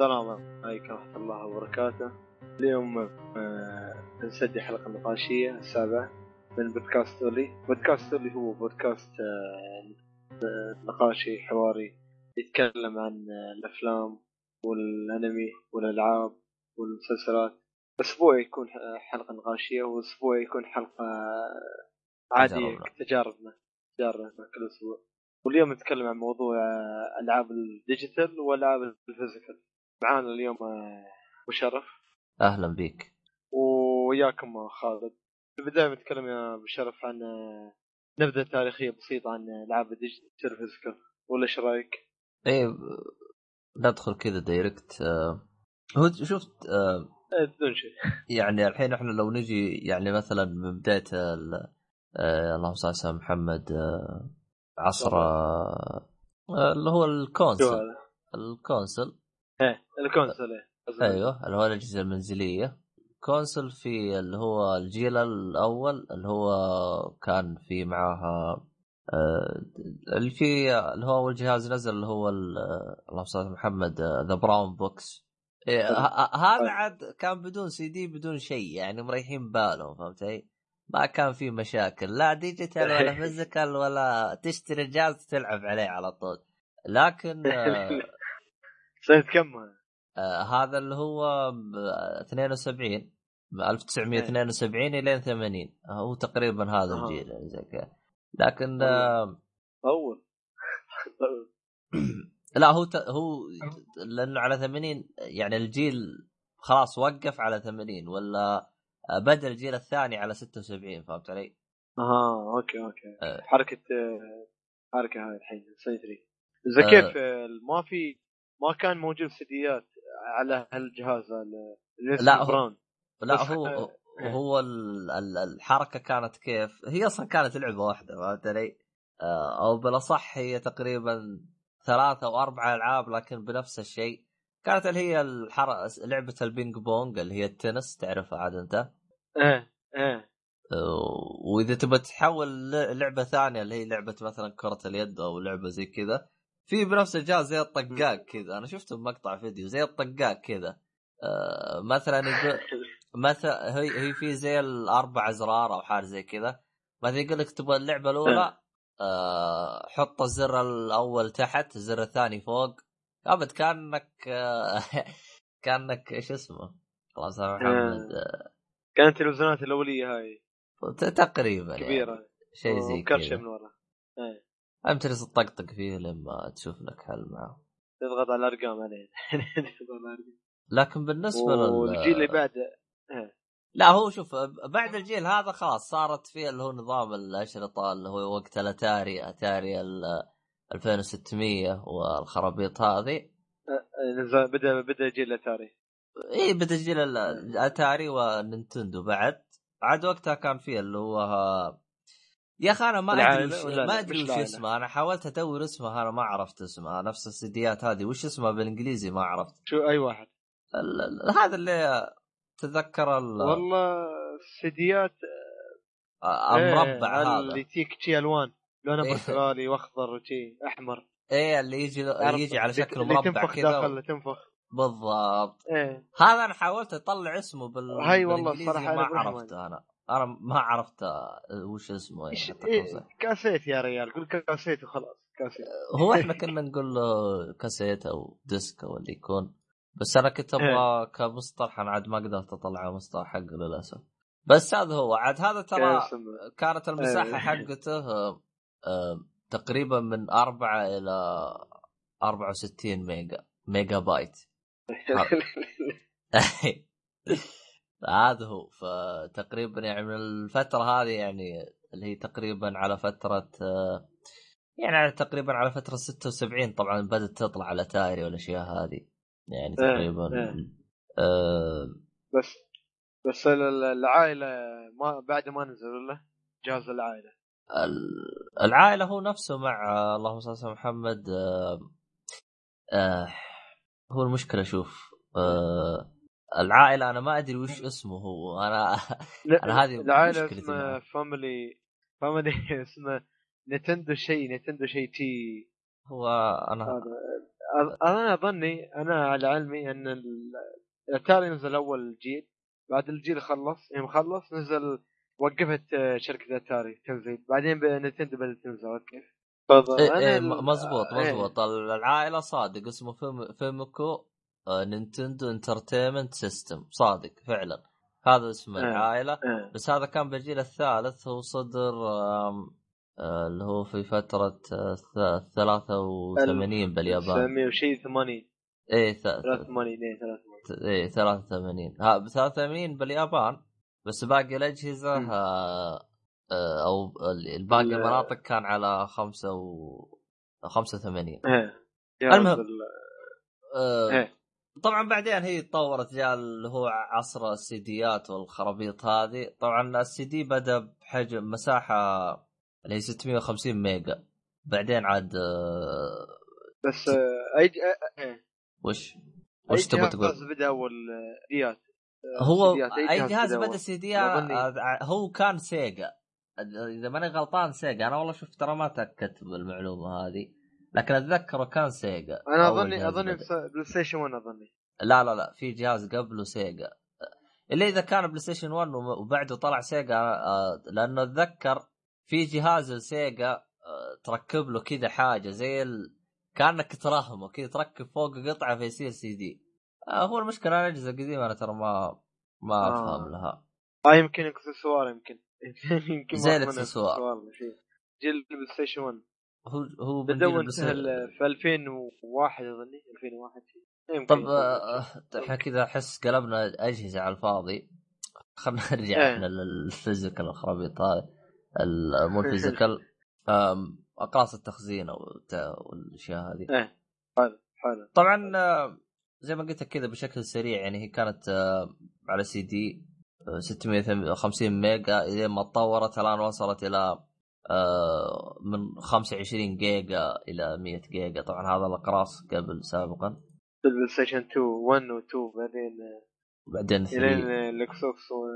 السلام عليكم ورحمة الله وبركاته. اليوم آه، نسجل حلقة نقاشية السابعة من بودكاست تولي بودكاست تولي هو بودكاست آه، آه، نقاشي حواري يتكلم عن آه، الأفلام والأنمي والألعاب والمسلسلات. أسبوع يكون آه، حلقة نقاشية وأسبوع يكون حلقة آه، عادية تجاربنا. تجاربنا كل أسبوع. واليوم نتكلم عن موضوع آه، ألعاب ال digital والألعاب ال physical. معانا اليوم آه، أبو شرف. أهلا بك وياكم آه، خالد. في البدايه بنتكلم يا أبو شرف عن آه، نبذة تاريخية بسيطة عن العاب ال digital physical ولا إيش رأيك؟ إيه ندخل كذا direct هو شفت آه، بدون شيء. يعني الحين إحنا لو نجي يعني مثلا من بداية ال- اللهم صل على سيدنا محمد عصر اللي هو ال console؟ ال console. إيه ال console قصدي. أيوه اللي هو الأجهزة المنزلية console في اللي هو الجيل الأول اللي هو كان في معاها آه، اللي في اللي هو أول جهاز نزل اللي هو ال- اللهم صل محمد the Brown Box إيه، هذا طيب. عاد كان بدون سي دي بدون شيء يعني مريحين بالهم فهمت علي؟ ما كان في مشاكل لا digital ولا physical ولا تشتري الجهاز تلعب عليه على طول لكن آه، سنه كم هذا؟ آه هذا اللي هو ب 72 ب 1972 إلى 80 هو تقريبا هذا أها. الجيل يعني زي كذا لكن آه اول لا هو ت... هو لأنه على 80 يعني الجيل خلاص وقف على 80 ولا آه، بدأ الجيل الثاني على 76 فهمت علي؟ أها أوكي أوكي آه. حركة آه، حركة هاي الحين سنه 3 زي آه. كيف آه، ما في ما كان موجود سيديات على هالجهاز لا، هو- لا هو آه. هو ال- الحركة كانت كيف؟ هي أصلا كانت لعبة واحدة فهمت علي؟ آه، أو بالأصح هي تقريبا ثلاثة أو أربع ألعاب لكن بنفس الشيء. كانت اللي هي الحر... لعبة البينج بونج اللي هي التنس تعرفها عاد أنت؟ إيه إيه آه، وإذا تبى تحول لعبة ثانية اللي هي لعبة مثلا كرة اليد أو لعبة زي كذا في بنفس الجهاز زي الطقاق كذا. أنا شفته بمقطع فيديو زي الطقاق كذا. آه، مثلا يقول مثلا هي هي في زي الأربع ازرار أو حاجة زي كذا. مثلا يقول لك تبغى اللعبة الأولى آه حط الزر الأول تحت الزر الثاني فوق. ابد كأنك آه كأنك إيش اسمه؟ خلاص يا محمد. آه، كانت التلفزيونات الأولية هاي. تقريبا يعني. كبيرة. شيء زي كذا. من ورا. إيه هم تجلس تطقطق فيه لما تشوف لك حل معه. تضغط على الأرقام عليه. لكن بالنسبة لل والجيل اللي بعده لا هو شوف بعد الجيل هذا خلاص صارت فيه اللي هو نظام الأشرطة اللي هو وقت الأتاري أتاري ال 2600 والخرابيط هذه. نزل بدأ بدأ جيل الاتاري إي بدأ جيل ال- الاتاري ونينتندو بعد. عاد وقتها كان فيه اللي هو يا أخي أنا ما أدري وش ما؟ أدري وش. اسمه. أنا حاولت أدور اسمه أنا ما عرفت اسمه. نفس السيديات هذه. وش اسمه بالإنجليزي؟ ما عرفت. شو أي واحد؟ ال- هذا اللي تذكر ال- والله سيديات المربع إيه، هذا. اللي تيك شي ألوان. لونه إيه. برتقالي وأخضر وشي أحمر. إيه اللي يجي تعرف يجي على اللي- شكل اللي مربع تنفخ كذا داخل تنفخ. بالضبط. إيه. هذا أنا حاولت أطلع اسمه بال هاي والله ما عرفته أنا. أنا ما عرفت وش اسمه يعني إيه. كاسيت يا ريال قول كاسيت وخلاص كاسيت هو إحنا كنا نقول له كاسيت أو disk أو اللي يكون بس أنا كنت إيه. أبغى كمصطلح أنا عاد ما قدرت أطلع مصطلح حقه للأسف بس هذا هو عاد هذا ترى. كانت المساحة إيه. حقته آه، آه، تقريبا من 4 إلى 64 ميجا ميجابايت هذا هو. فتقريبا يعني من الفترة هذه يعني اللي هي تقريبا على فترة يعني على تقريبا على فترة 76 طبعا بدأت تطلع الاتاري والأشياء هذه. يعني إيه، تقريبا إيه. آه بس بس ال- ال- العائلة ما بعد ما نزل ولا جهاز العائلة؟ ال- العائلة هو نفسه مع اللهم صل على محمد آه آه هو المشكلة شوف آه العائلة أنا ما أدري وش اسمه هو أنا لا، أنا هذه العائلة مشكلتي اسمها. فاميلي فاميلي اسمه نتندو شيء نتندو شيء تي هو أنا أنا أظني أنا على علمي أن ال- الأتاري نزل أول جيل بعد الجيل خلص يوم خلص نزل وقفت آه، شركة اتاري تنزيل بعدين نتندو بدأت تنزل كيف؟ إيه إيه ال- م- مزبوط إيه. مزبوط العائلة صادق اسمه فيم فيمكو نينتندو Entertainment System صادق فعلا. هذا اسم إيه. العائلة. إيه. بس هذا كان بالجيل الثالث هو صدر آه، اللي هو في فترة آه، ث- 83 باليابان. 900 وشيء 80 إيه ث- 83 إيه 83 إيه 83 ها ب 83 باليابان. بس باقي الأجهزة. آه، آه، أو ال- الباقي ال- المناطق كان على 5 و 85 إيه المهم. ال- آه، طبعا بعدين هي تطورت جاء اللي هو عصر السيديات والخرابيط هذه طبعا السي دي بدأ بحجم مساحة اللي هي 650 ميجا بعدين عاد آه، بس آه، أي ج- آه، إيه وش وش تبغى تقول؟ بدأ أول ديات آه، هو سيديات. أي جهاز بدأ أول؟ سي دي أظني. آه، هو كان سيجا إذا ماني غلطان سيجا أنا والله شفت ترى ما تاكدت بالمعلومة هذه لكن اتذكره كان سيجا أنا اظني أظني بلاي ستيشن 1 أظني. لا لا لا في جهاز قبله سيجا. اللي إذا كان بلاي ستيشن 1 وم- وبعده طلع سيجا آه، لأنه أتذكر في جهاز السيجا آه، تركب له كذا حاجة زي ال... كأنك ترهمه كذا تركب فوق قطعة فيصير سي دي. آه، هو المشكلة الأجهزة القديمة أنا ترى ما ما آه. أفهم لها. آه يمكن أكسسوار يمكن. يمكن زي شيء جيل البلاي ستيشن 1 هو هو. ال- في 2001 اظني 2001 شيء. يمكن طب يكون آه، إحنا كذا أحس قلبنا أجهزة على الفاضي. خلينا نرجع إيه. إحنا لل physical الخرابيط هذه ال- مو ال physical أقراص التخزين والت- والأشياء هذه. إيه حلو حلو. طبعا آه، زي ما قلت لك كذا بشكل سريع يعني هي كانت آه، على سي دي آه، 650 ميجا. الين ما تطورت الآن وصلت إلى آه، من 25 جيجا إلى 100 جيجا. طبعا هذا الأقراص قبل سابقا. في البلاي ستيشن 2 1 و 2 بعدين بعدين الين 3 الاكس بوكس و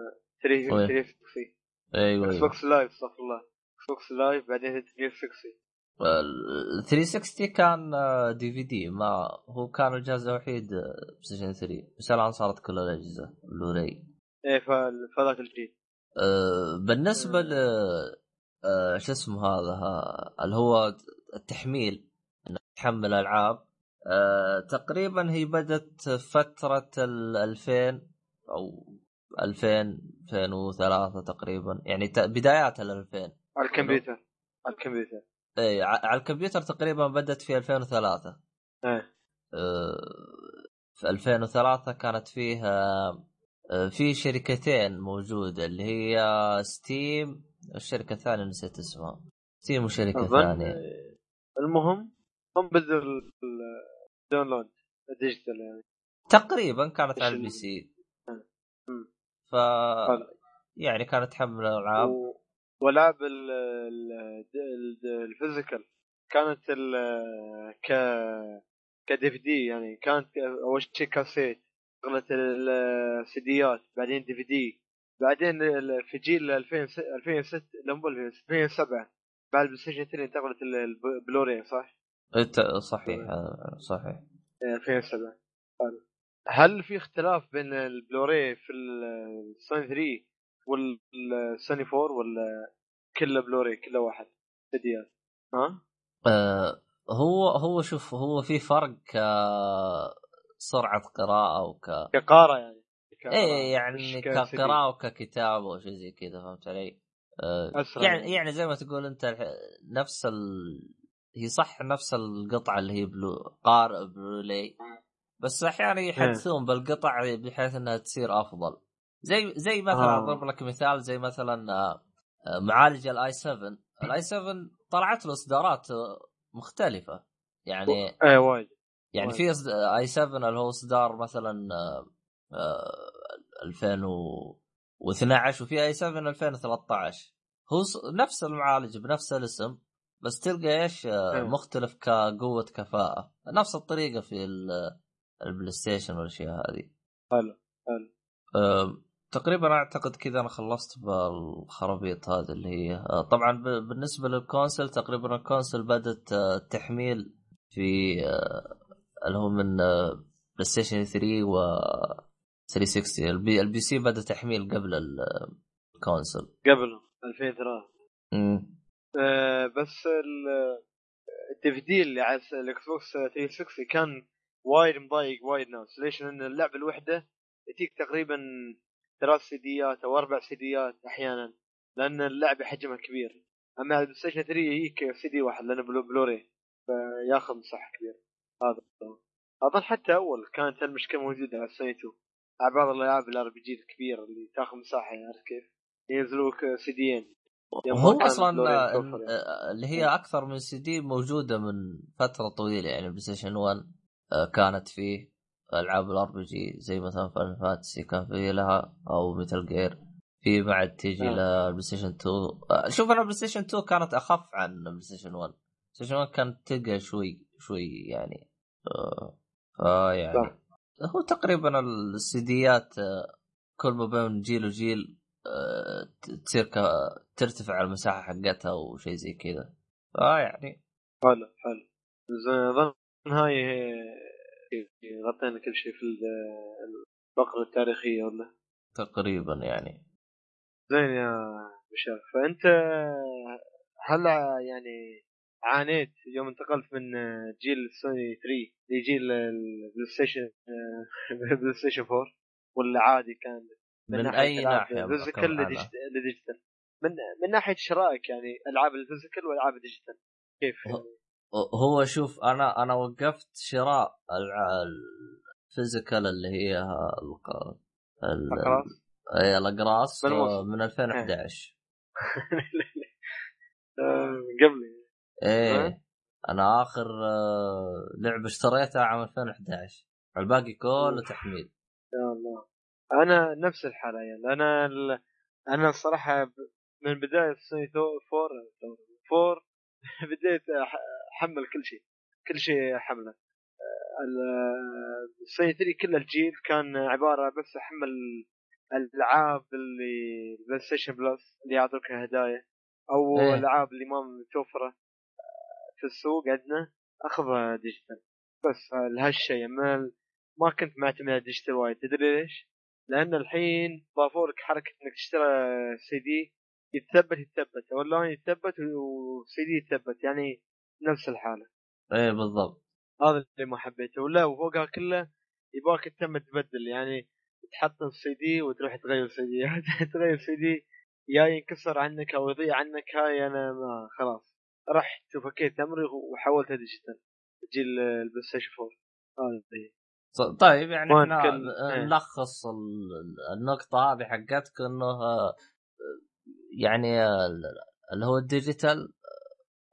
3 وين؟ 360 أيوه إكس أيوه. بوكس لايف استغفر الله. إكس بوكس لايف بعدين 360 ال 360 كان DVD ما هو كان الجهاز الوحيد بلاي ستيشن 3 بس الآن صارت كل الأجهزة بلوراي إيه فذاك الجيل. أه بالنسبة ل أه شو اسمه هذا اللي هو التحميل انك تحمل ألعاب. أه تقريبا هي بدت فترة ال 2000 أو 2000 2003 تقريبا. يعني بدايات ال 2000 على الكمبيوتر. على الكمبيوتر. اي على الكمبيوتر تقريبا بدت في 2003 إيه. آه، في 2003 كانت فيها آه، في شركتين موجودة اللي هي ستيم الشركة الثانية نسيت اسمها. أظن ثانية. آه، المهم هم بدوا ال- ال- ال download ال digital يعني. تقريبا كانت على ال- ال PC. مم. ف. يعني كانت تحمل الألعاب. و- والعاب ال- ال- ال- ال physical. كانت ال ك ك DVD يعني. كانت أول شيء كاسيت. شغلة السيديات بعدين DVD. بعدين في جيل 2006 2006 لا مو 2007 بعد البلاي ستيشن 3 انتقلت ال- البلوراي صح؟ صحيح آه، صحيح إيه، 2007 حلو. هل في اختلاف بين البلوراي في السوني 3 والسوني 4 ولا كله بلوراي كله واحد سيديات ها؟ آه، هو هو شوف هو في فرق كسرعة قراءة وك كقراءة يعني إيه يعني. كقراءة وككتابة وشيء زي كذا فهمت علي؟ آه، يعني يعني. زي ما تقول أنت نفس ال... هي صح نفس القطعة اللي هي بلو قارئ بلولاي بس أحيانا يحدثون بالقطع بحيث إنها تصير أفضل زي زي مثلا آه. أضرب لك مثال زي مثلا آه، آه، معالج ال i 7 ال i 7 طلعت له إصدارات آه، مختلفة يعني إيه وايد يعني. في i 7 اللي هو إصدار مثلا آه، آه، 2012 وفي i 7 2013 هو نفس المعالج بنفس الاسم بس تلقى إيش آه، مم. مختلف كقوة كفاءة. نفس الطريقة في ال- البلاي ستيشن والأشياء هذه. حلو حلو. آم، تقريبا أعتقد كذا أنا خلصت بالخرابيط هذه اللي هي. آه، طبعا بالنسبة لل console تقريبا ال console بدأت آه، التحميل في آه، اللي هو من آه، بلاي ستيشن 3 و 360 ال P, ال PC بدأ تحميل قبل ال- ال console قبل 2003 امم آه بس ال DVD اللي على ال Xbox 360 كان وايد مضايق وايد ناس. ليش؟ لأن اللعبة الوحدة تجيك تقريبا ثلاث سيديات أو أربع سيديات أحيانا لأن اللعبة حجمها كبير. أما على البلاي ستيشن 3 يجيك سي دي واحد لأنه Blu Blu-ray فياخذ مساحة كبيرة. هذا أظن حتى أول كانت المشكلة موجودة على السوني 2 على بعض الالعاب ال RPG الكبيرة اللي تاخذ مساحة عارف كيف؟ ينزلوك سيديين هو أصلا آه، يعني. آه، اللي هي أكثر من سي دي موجودة من فترة طويلة يعني بلاي ستيشن 1 آه، كانت فيه ألعاب ال RPG زي مثلا Final Fantasy كان في لها أو Metal Gear في بعد تيجي آه. للبلاي ستيشن 2 آه، شوف أنا بلاي ستيشن 2 كانت أخف عن بلاي ستيشن 1 بلاي ستيشن 1 كانت تلقى شوي شوي يعني آه، فيعني صح. هو تقريبا السيديات آه، كل ما بين جيل وجيل آه، تصير ترتفع المساحة حقتها وشيء زي كذا. فيعني حلو حلو. زين أظن هاي غطينا كل شيء في ال- الفقرة التاريخية ولا؟ تقريبا يعني. زين يا بشار فأنت هل يعني عانيت يوم انتقلت من جيل سوني 3 لجيل البلاي ستيشن بلاي ستيشن 4 ولا عادي كان من ناحية أي ناحية physical. ل digital. من من ناحية شرائك يعني ألعاب ال physical وألعاب ال digital. كيف هو- هو شوف أنا أنا وقفت شراء ال physical اللي هي الق- ال- خلاص إي الأقراص. آه، من 2011 آه، قبلي إيه. ها؟ أنا آخر آه، لعبة اشتريتها عام 2011 الباقي كله. تحميل. يا الله. أنا نفس الحاله يعني أنا ال... أنا الصراحه من بداية سوني 4 4 بديت أحمل كل شيء. كل شيء حمله ال- السوني 3 كل الجيل كان عبارة بس أحمل الألعاب اللي PlayStation Plus اللي يعطوك هدايا. أو إيه. الألعاب اللي ما متوفره في السوق عندنا اخذها digital. بس لهالشيء ما ما كنت معتمد على ال digital وايد. تدري ليش؟ لأن الحين ضافوا لك حركة إنك تشتري سي دي يتثبت يتثبت. أونلاين يتثبت وسي دي يتثبت يعني نفس الحالة. إيه بالضبط. هذا اللي ما حبيته. ولا وفوقها كله يباك تم تبدل. يعني تحط السي دي وتروح تغير سي دي. تغير سي دي يا ينكسر عنك أو يضيع عنك هاي أنا ما خلاص. رحت وفكيت امري وحولتها digital جيل البلاي ستيشن 4 هذا هي. ط- طيب يعني إحنا إيه. نلخص ال- النقطة هذه حقتك إنه آه، يعني ال- اللي هو الديجيتال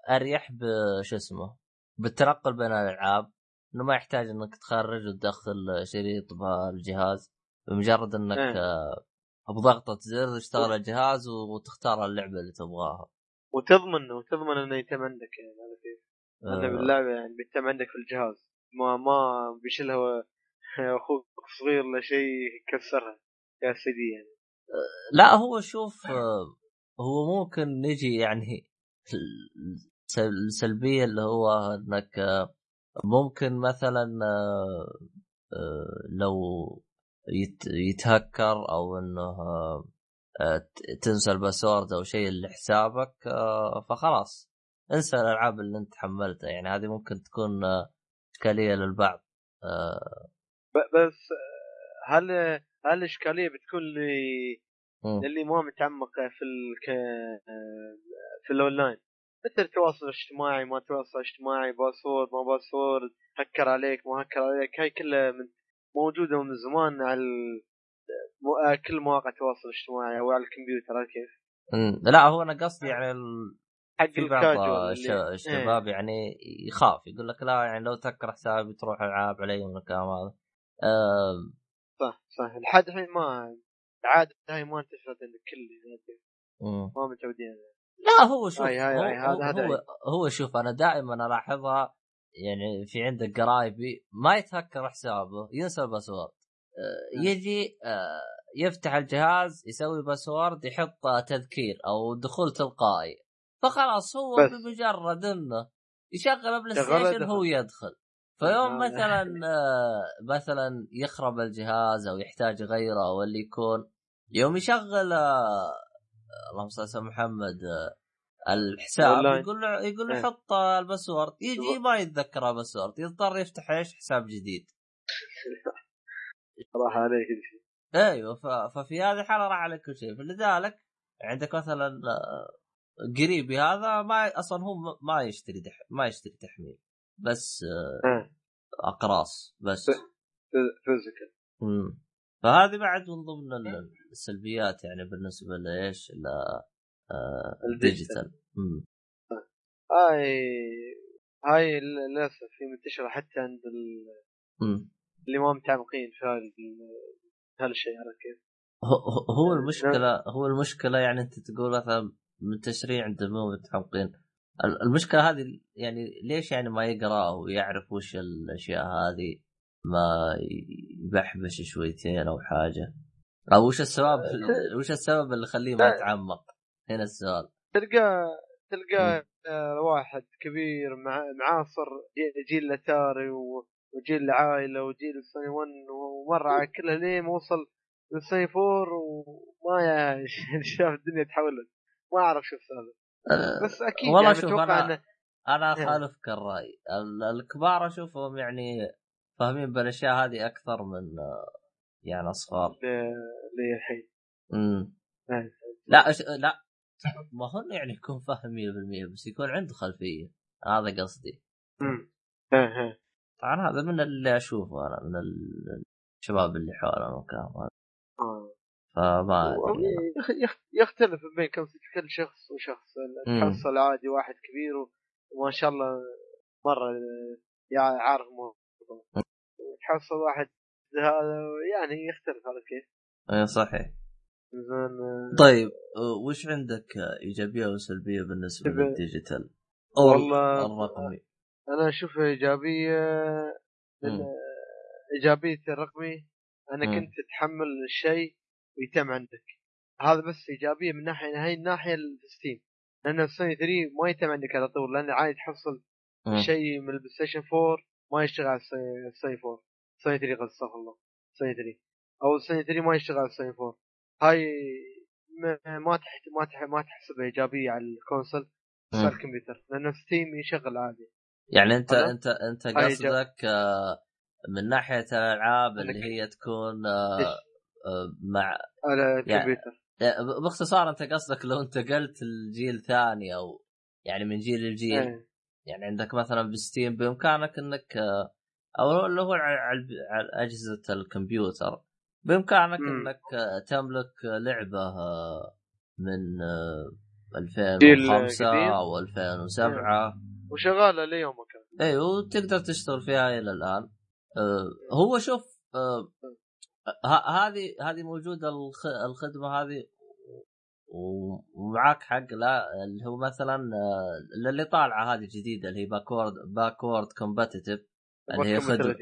أريح بش اسمه بالتنقل بين الألعاب إنه ما يحتاج إنك تخرج وتدخل شريط بالجهاز بمجرد إنك إيه. آه، بضغطة زر يشتغل الجهاز وتختار اللعبة اللي تبغاها وتضمن وتضمن إنه يتم عندك يعني هذا كيف؟ انه آه، باللعبه يعني بيتم عندك في الجهاز. ما ما بيشيلها أخوك صغير لا شيء يكسرها يا سيدي يعني. لا هو شوف آه، هو ممكن نجي يعني السل- السلبية اللي هو إنك آه، ممكن مثلا آه، آه، لو يت- يتهكر أو إنه آه، آه، تنسى الباسورد أو شيء لحسابك آه، فخلاص. انسى الألعاب اللي انت حملتها. يعني هذه ممكن تكون آه، إشكالية للبعض. آه، بس هل هل الإشكالية بتكون لي مم. للي ما متعمق في ال... في الأونلاين؟ مثل التواصل الاجتماعي ما تواصل اجتماعي password ما password هكر عليك ما هكر عليك. هاي كلها من موجودة من زمان على ال... مو- كل مواقع التواصل الاجتماعي أو على الكمبيوتر كيف؟ لا هو أنا قصدي يعني ال- حق في بعض اللي- الشباب يعني يخاف يقول لك لا يعني لو تكره حسابي تروح الألعاب علي من الكلام هذا آم، صح صح لحد الحين ما العاده هاي ما انتشرت عند الكل. ما متعودين. لا هو شوف هاي- هاي- هو, هاي، هو, هذا هو. هو شوف أنا دائما ألاحظها يعني في عندك قرايبي ما يتهكر حسابه ينسى ال password آه،. يجي آه، يفتح الجهاز يسوي password يحط تذكير أو دخول تلقائي فخلاص هو بس. بمجرد إنه يشغل شغله ستيشن. هو يدخل فيوم آه. مثلا آه، مثلا يخرب الجهاز أو يحتاج غيره أو اللي يكون يوم يشغل آه، اللهم صل على محمد آه، الحساب. يقول له يقول له إيه. حط ال password يجي ما يتذكر ال password يضطر يفتح إيش حساب جديد راح عليه كل شيء أيوه ف... ففي هذه الحالة راح عليك كل شيء فلذلك عندك مثلا آه، قريبي هذا ما أصلا هو ما يشتري دح... ما يشتري تحميل بس آه، آه. أقراص بس physical. فهذه بعد من ضمن ال- السلبيات يعني بالنسبة لإيش؟ ل ال digital. هاي هاي للأسف هي منتشرة حتى عند ال-. اللي ما متعمقين في هال- هالشيء عرفت كيف؟ هو هو المشكلة هو المشكلة يعني أنت تقول مثلا منتشرين عند مو متحمقين ال- المشكلة هذه يعني ليش يعني ما يقرأ ويعرف وش الأشياء هذه؟ ما يبحبش شويتين أو حاجة. أو وش السبب وش السبب اللي يخليه ما يتعمق؟ هنا السؤال. تلقى تلقى آه، واحد كبير مع معاصر جي- جيل الاتاري و- وجيل العائلة وجيل السوني 1 ومر على كلها لين ما وصل للسوني 4 وما شاف الدنيا تحولت. ما أعرف شو السالفة. أه، بس أكيد والله يعني شوف انه أنا إيه. أخالفك الرأي. ال- الكبار أشوفهم يعني فاهمين بالأشياء هذه أكثر من آه، يعني امم إيه. لا أش... لا. ما هو إنه يعني يكون فاهم 100% بس يكون عنده خلفية. هذا قصدي. طبعا هذا من اللي أشوفه أنا من ال- الشباب اللي حول المكان هذا. آه. فما يخ- يخ- يختلف بين كل شخص وشخص. تحصل عادي واحد كبير وما شاء الله مرة يع- عارف وتحصل واحد هذا يعني يختلف على كيف؟ اي صحيح. زين آه، طيب أه، وش عندك إيجابية وسلبية بالنسبة لل digital؟ أو والله- الرقمي؟ أنا اشوفها إيجابية من مم. إيجابية الرقمي أنك مم. أنت تتحمل الشيء ويتم عندك هذا بس إيجابية من ناحية هاي الناحية ال Steam لأن السوني 3 ما يتم عندك على طول لأن عادي تحصل مم. شيء من البلاي ستيشن 4 ما يشتغل على السوني السوني 4 سوني 3 قصدي استغفر الله سوني 3 أو السوني 3 ما يشتغل على السوني 4 هاي ما ما تحت ما تح ما تحسبها إيجابية على ال console. على الكمبيوتر لأن Steam يشغل عادي يعني انت هذا؟ انت انت قصدك أه، من ناحية الألعاب اللي هي تكون إيش؟ أه، مع على الكمبيوتر يعني باختصار انت قصدك لو انتقلت لجيل ثاني أو يعني من جيل لجيل إيه. يعني عندك مثلا بستيم بإمكانك إنك آه، أو اللي هو على أجهزة الكمبيوتر بإمكانك مم. إنك آه، تملك لعبة آه، من آه، جيل 2005 قديم. أو 2007 وشغالة ليومك اي وتقدر تشتغل فيها إلى الآن. آه، هو شوف آه، ه- هذه هذه موجودة الخ- الخدمة هذه ومعاك حق لا اللي هو مثلا آه، اللي طالعة هذه جديدة اللي هي backward backward compatible اللي هي خدمة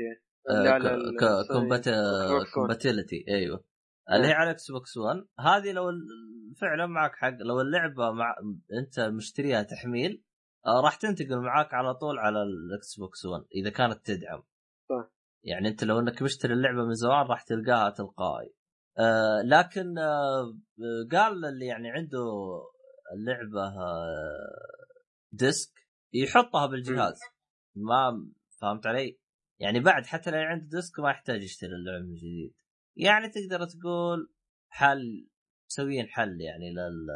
اللي على ال Sony- Xbox One. compatibility أيوه. اللي هي على Xbox 1 هذه لو فعلا معك حق لو اللعبة مع أنت مشتريها تحميل راح تنتقل معاك على طول على ال Xbox 1 إذا كانت تدعم. صح. يعني أنت لو إنك مشتري اللعبة من زمان راح تلقاها تلقائي. آه لكن آه قال اللي يعني عنده اللعبة آه disc يحطها بالجهاز. ما فهمت علي؟ يعني بعد حتى لو عنده disc ما يحتاج يشتري اللعبة من جديد. يعني تقدر تقول حل مسويين حل يعني لل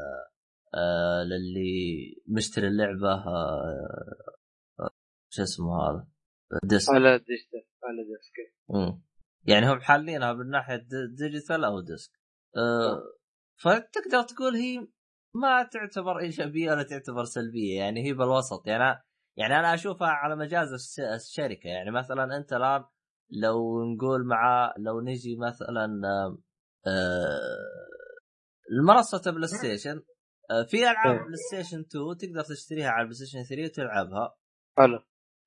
آه للي مشتري اللعبة آه آه، شو اسمه هذا؟ disc. على digital على disc. يعني هم حالينها من ناحية di- digital أو disc. أه فتقدر تقول هي ما تعتبر إيجابية ولا تعتبر سلبية يعني هي بالوسط. يعني يعني أنا أشوفها على مزاج الشركة. يعني مثلا أنت الآن لو نقول مع لو نجي مثلا آه، آه، المنصة PlayStation آه، في ألعاب. PlayStation 2 تقدر تشتريها على ال PlayStation 3 وتلعبها حلو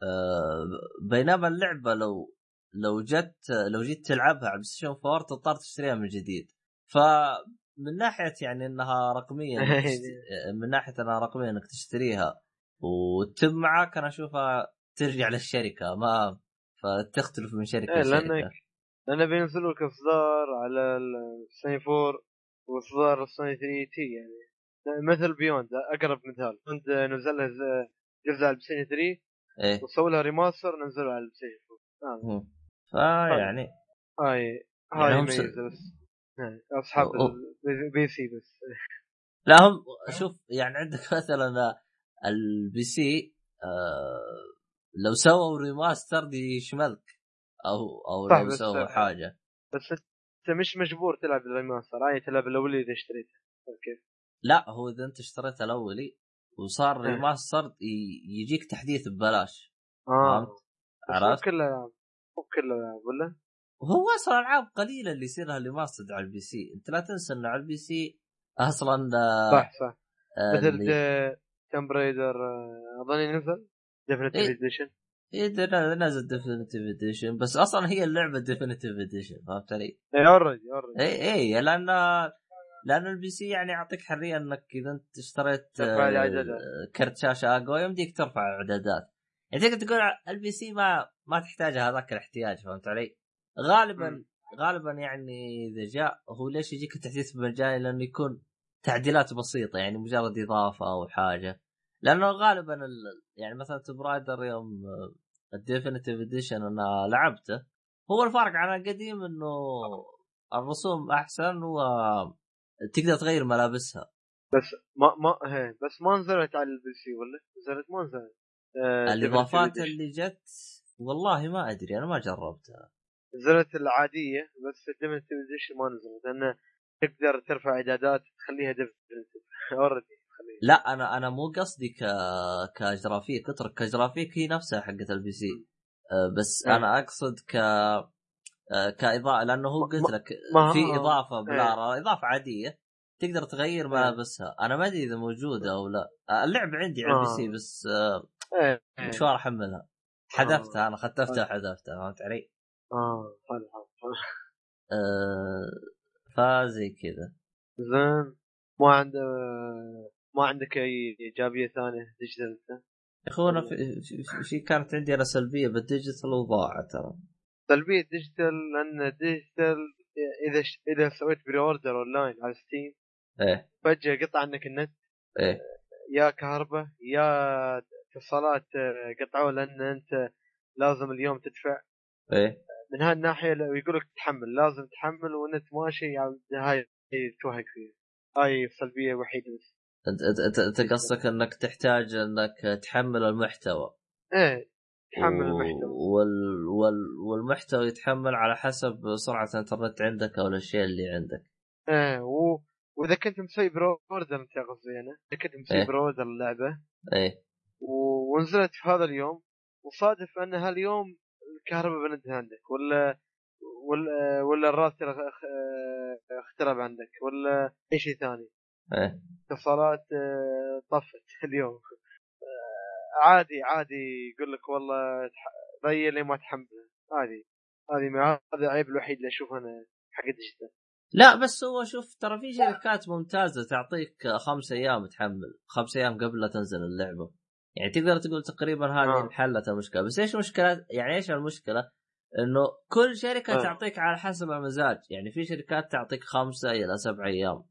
آه، بينما اللعبة لو لو جت لو جيت تلعبها على ال PlayStation 4 تضطر تشتريها من جديد فمن ناحية يعني إنها رقمية. من ناحية إنها رقمية إنك تشتريها وتتم معك أنا أشوفها ترجع للشركة ما فتختلف من شركة إيه، لشركة لانك لأن بينزلوا لك اصدار على السوني 4 واصدار السوني 3 تي يعني مثل Beyond أقرب مثال. Beyond نزل له ز- جزء على ال Play 3 إيه. وسووا لها remaster نزلوا على ال Play 4 آه. مم. فيعني هاي يعني هاي ميزة بس. هاي، أصحاب. ال PC بس. لا هم شوف يعني عندك مثلا ال PC آه لو سووا remaster دي يشملك أو أو لو سووا حاجة. بس أنت مش مجبور تلعب ال remaster عادي تلعب الاولي اذا اشتريته فاهم كيف؟ لا هو إذا أنت اشتريت الاولي وصار إيه. remaster يجيك تحديث ببلاش آه فهمت؟ مو عرفت؟ كل الالعاب مو كل الالعاب ولا؟ وهو أصلا ألعاب قليلة اللي يصير لها remaster على ال PC أنت لا تنسى انه على ال PC أصلا آه، صح صح آه، مثل اللي- Tomb Raider اظني نزل Definitive. Edition إيه، نزل Definitive Edition بس أصلا هي اللعبة Definitive Edition فهمت علي؟ اي already already اي اي لأن لأن ال PC يعني يعطيك حرية إنك إذا أنت اشتريت آه،. كرت شاشة أقوى يمديك ترفع اعدادات يعني تقدر تقول ال PC ما ما تحتاج هذاك الاحتياج فهمت علي؟ غالبا مم. غالبا يعني إذا جاء هو ليش يجيك التحديث مجاني لأنه يكون تعديلات بسيطة يعني مجرد إضافة أو حاجة لأنه غالبا ال... يعني مثلا Tomb Raider يوم ال Definitive Edition أنا لعبته هو الفرق عن القديم إنه الرسوم أحسن وتقدر تغير ملابسها بس ما ما هي بس ما نزلت على ال PC ولا؟ نزلت ما نزلت آه، الإضافات. اللي جت والله ما أدري أنا ما جربتها نزلت العادية بس ال Definitive Edition ما نزلت لأنه تقدر ترفع إعدادات تخليها Definitive already لا أنا أنا مو قصدي ك كجرافيك أترك كجرافيك هي نفسها حقت ال PC أه، بس إيه. أنا أقصد ك كإضافة لأنه هو قلت لك في آه. إضافة بلا إضافة عادية تقدر تغير إيه. ملابسها أنا ما أدري إذا موجودة أو لا أه، اللعب عندي على ال PC آه. بس إيه. مشوار أحملها حذفتها أنا ختمتها وحذفتها فهمت علي؟ آه حلو حلو حلو. أه فزي كذا زين ما عنده ما عندك أي إيجابية ثانية digital؟ يا في, في, في كانت عندي أنا سلبية بال digital وضاعت ترى سلبيه digital لأن digital إذا ش... إذا سويت pre-order online على Steam إيه. فجأة قطع عنك النت. إيه. يا كهرباء يا اتصالات آه، قطعوه لأن أنت لازم اليوم تدفع. إيه. من هاي الناحيه لو يقول لك تحمل لازم تحمل والنت ماشي يعني هاي توهق فيها هاي السلبية الوحيدة بس. أنت أنت أنت أنت قصدك إنك تحتاج إنك تحمل المحتوى. إيه. تحمل و- المحتوى. وال وال والمحتوى يتحمل على حسب سرعة الانترنت عندك أو الأشياء اللي عندك. إيه و... وإذا كنت مسوي pre-order انت قصدي أنا إذا كنت مسوي إيه. pre-order اللعبة. إيه. و... ونزلت في هذا اليوم وصادف أن هاليوم الكهرباء بندت عندك ولا ولا ولا الراوتر أخ- اخترب عندك ولا أي شيء ثاني. إيه. اتصالات آه، طفت اليوم. آه، عادي عادي يقول لك والله ضيع لي ما تحمله. عادي. هذه ما- هذا العيب الوحيد اللي أشوفه أنا حق ال digital. لا بس هو شوف ترى في شركات ممتازة تعطيك خمس أيام تحمل خمس أيام قبل لا تنزل اللعبة. يعني تقدر تقول تقريبا هذه آه. انحلت المشكلة. بس إيش المشكلة؟ يعني إيش المشكلة؟ إنه كل شركة آه. تعطيك على حسب المزاج. يعني في شركات تعطيك خمسة إلى سبع أيام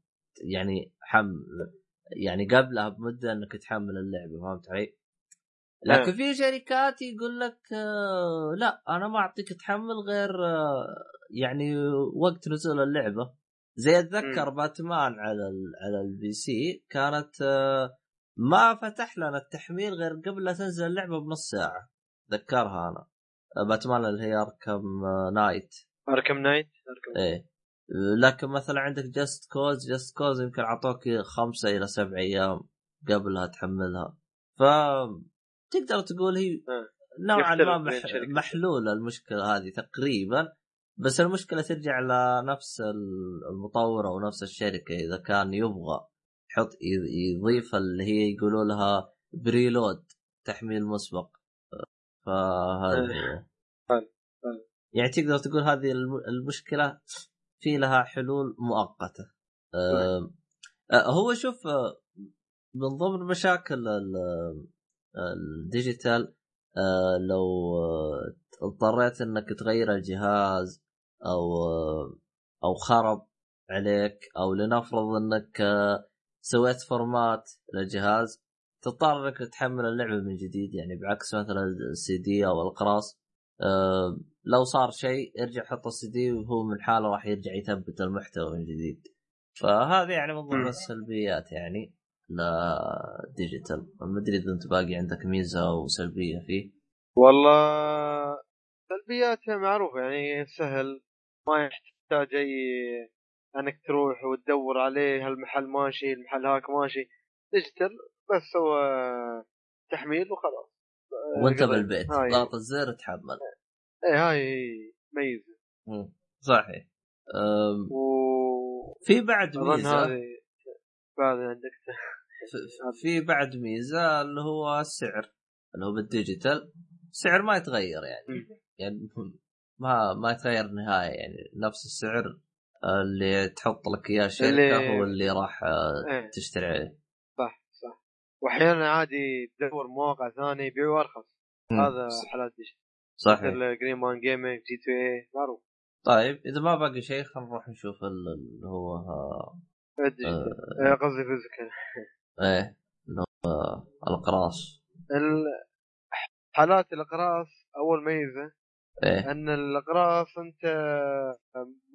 يعني حمل يعني قبلها بمدة إنك تحمل اللعبة فهمت علي؟ لكن آه. في شركات يقول لك آه لا أنا ما أعطيك تحمل غير آه يعني وقت نزول اللعبة. زي أتذكر باتمان على ال على ال PC كانت آه ما فتح لنا التحميل غير قبل لا تنزل اللعبة بنص ساعة. ذكرها أنا. باتمان اللي هي أركم نايت. أركم نايت؟ أركم إيه. لكن مثلا عندك Just Cause Just Cause يمكن أعطوك خمسة إلى سبع أيام قبلها تحملها. ف تقدر تقول هي آه. نوعا ما محلولة المشكلة هذه تقريبا بس المشكلة ترجع لنفس ال- المطور أو نفس الشركة. إذا كان يبغى يحط يضيف اللي هي يقولوا لها preload تحميل مسبق. فهذا هو حلو، حلو. يعني تقدر تقول هذه الم- المشكلة في لها حلول مؤقتة. آه آه هو شوف آه من ضمن مشاكل الديجيتال آه لو آه، اضطريت إنك تغير الجهاز أو آه أو خرب عليك أو لنفرض إنك سويت format للجهاز تضطر إنك تحمل اللعبة من جديد. يعني بعكس مثلا السي دي أو الاقراص آه لو صار شيء ارجع حط السي دي وهو من حاله راح يرجع يثبت المحتوى من جديد. فهذه يعني من ضمن. السلبيات يعني. لا ديجيتال ما أدري إذا أنت باقي عندك ميزة أو سلبية فيه. والله سلبياتها معروفة يعني سهل ما يحتاج أي إنك تروح وتدور عليه هالمحل ماشي المحل هاك ماشي. digital بس هو تحميل وخلاص. وأنت. بالبيت ضغط الزر تحمل. إيه هاي مم. صحيح. أم، و في بعد ميزة. بعد عندك. في بعد ميزة اللي هو السعر اللي هو بال digital السعر ما يتغير يعني. يعني ما ما يتغير نهائي يعني. نفس السعر اللي تحط لك إياه الشركة اللي- هو اللي راح آه، إيه. تشتري عليه. صح صح. وأحيانا عادي تدور مواقع ثانية يبيعوا أرخص. هذا حالات digital صحيح. مثل Green Man Gaming GTA معروف طيب إذا ما باقي شيء خلينا نروح نشوف ال- اللي هو آه، آه، آه، قصدي physical إيه اللي هو آه، الاقراص ال- حالات الاقراص أول ميزة إيه. أن الاقراص أنت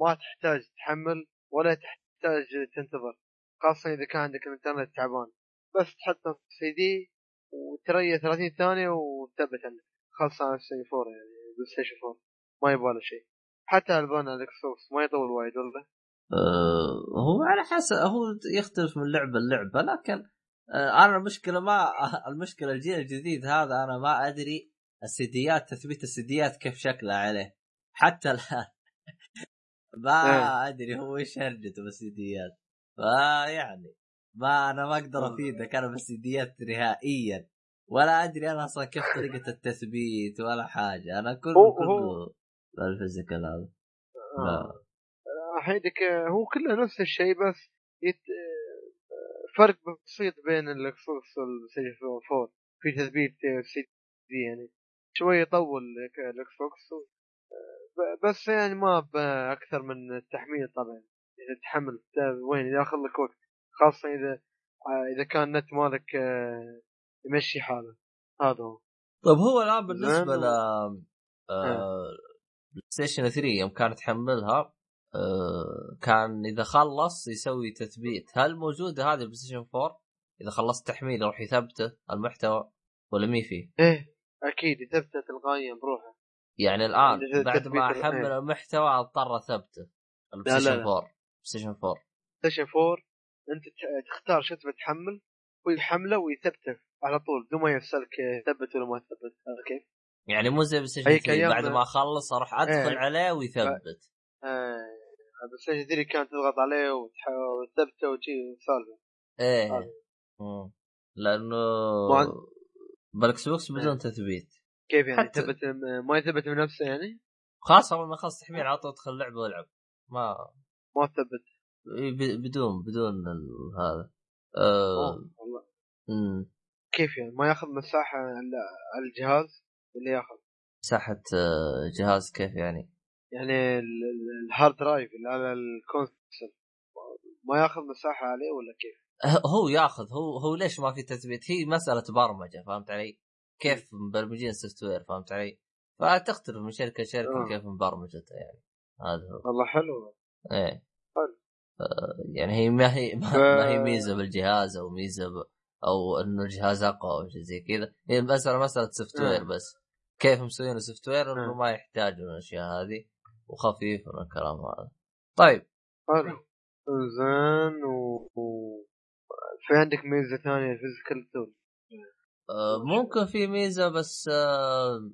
ما تحتاج تحمل ولا تحتاج تنتظر خاصة إذا كان عندك الإنترنت تعبان. بس تحطه في سي دي وتريح 30 ثانية وتثبت عندك. خاصة على ال PS 4 يعني بلاي ستيشن 4 ما يبغى له شيء. حتى الآن على الإكس بوكس ما يطول وايد ولا؟ آه، هو على حسب هو يختلف من لعبة للعبة لكن آه، أنا المشكلة ما المشكلة الجيل الجديد هذا أنا ما أدري السيديات تثبيت السيديات كيف شكلها عليه. حتى الان ما إيه. أدري هو إيش هرجته بالسيديات. فيعني ما أنا ما أقدر آه. أفيدك أنا بالسيديات نهائيا. ولا أدري أنا أصلا كيف طريقة التثبيت ولا حاجة. أنا كله كله ال physical هذا. احيدك هو كله نفس الشيء بس يت... فرق بسيط بين الاكس بوكس والبلاي 4 في تثبيت سي دي يعني. شوي يطول الاكس بوكس ب- بس يعني ما باكثر من التحميل طبعا. إذا تحمل وين؟ ياخذ لك وقت خاصة إذا إذا كان النت مالك يمشي حاله. هذا هو. طيب هو الآن بالنسبة ل بلاي ستيشن 3 يوم كان تحملها كان إذا خلص يسوي تثبيت. هل موجوده هذه البلاي ستيشن 4 إذا خلصت تحميل يروح يثبته المحتوى ولا مي فيه؟ إيه أكيد يثبته تلقائيا بروحه. يعني الآن بعد ما أحمل إيه. المحتوى اضطر أثبته البلاي لا، لا، ستيشن لا. 4 بلاي ستيشن 4 ستيشن 4 انت تختار شو تبي تحمل ويحمله ويثبته على طول بدون ما يسالك ثبت ولا ما ثبت عرفت كيف؟ يعني مو زي بلاي ستيشن هيك 3 أيام- بعد ما اخلص أروح أدخل إيه. عليه ويثبت. آه بس 3 كانت تضغط عليه وتح- وتثبته وشي سالفه إيه. لأنه ما- بالاكس بوكس بدون إيه. تثبيت. كيف يعني حتى- ثبت ما يثبت من نفسه يعني؟ خلاص أول ما خلص تحميل على طول ادخل اللعبه والعب ما ما ثبت إيه، ب- بدون بدون ال- هذا. والله. مم. كيف يعني؟ ما ياخذ مساحة على على الجهاز؟ اللي ياخذ. مساحة آه، جهاز كيف يعني؟ يعني ال- ال- ال hard drive اللي على ال console. ما ياخذ مساحة عليه ولا كيف؟ هو ياخذ. هو هو ليش ما في تثبيت؟ هي مسألة برمجة فهمت علي؟ كيف مبرمجين software فهمت علي؟ فتختلف من شركة لشركة آه. كيف مبرمجته يعني. هذا هو. والله حلو. إيه. حلو. آه، يعني هي ما هي ما, ما هي ميزة بالجهاز أو ميزة ب... أو إنه الجهاز أقوى أو شيء زي كذا. هي المساله مسألة software آه. بس. كيف مسوين software إنه آه. ما يحتاجون الأشياء هذه. وخفيف من الكلام هذا. طيب. حلو زين و... و... في عندك ميزة ثانية ال physical تقول؟ آه، ممكن في ميزة بس آه،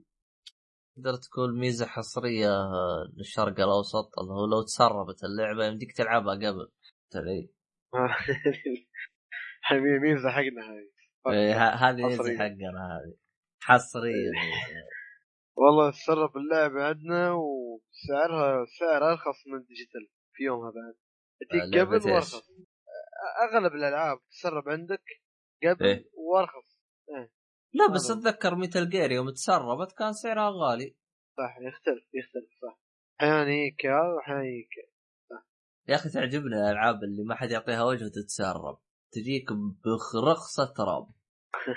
تقدر تقول ميزة حصرية آه، للشرق الأوسط اللي هو لو تسربت اللعبة يمديك تلعبها قبل هذه ميزة حقنا هذه إيه، هذه ميزة. حقنا هذه. حصرية. والله تسرب اللعبه عندنا وسعرها سعر أرخص من الديجيتال في يومها بعد. آه، تجيك لعبة قبل إيش؟ وأرخص. أغلب الألعاب تسرب عندك قبل إيه. وأرخص. لا بس. أتذكر ميتال جير يوم تسربت كان سعرها غالي. صح يختلف يختلف صح. أحيانا يجيك هذا واحيانا يجيك يا أخي تعجبني الألعاب اللي ما حد يعطيها وجه وتتسرب. تجيك برخصة تراب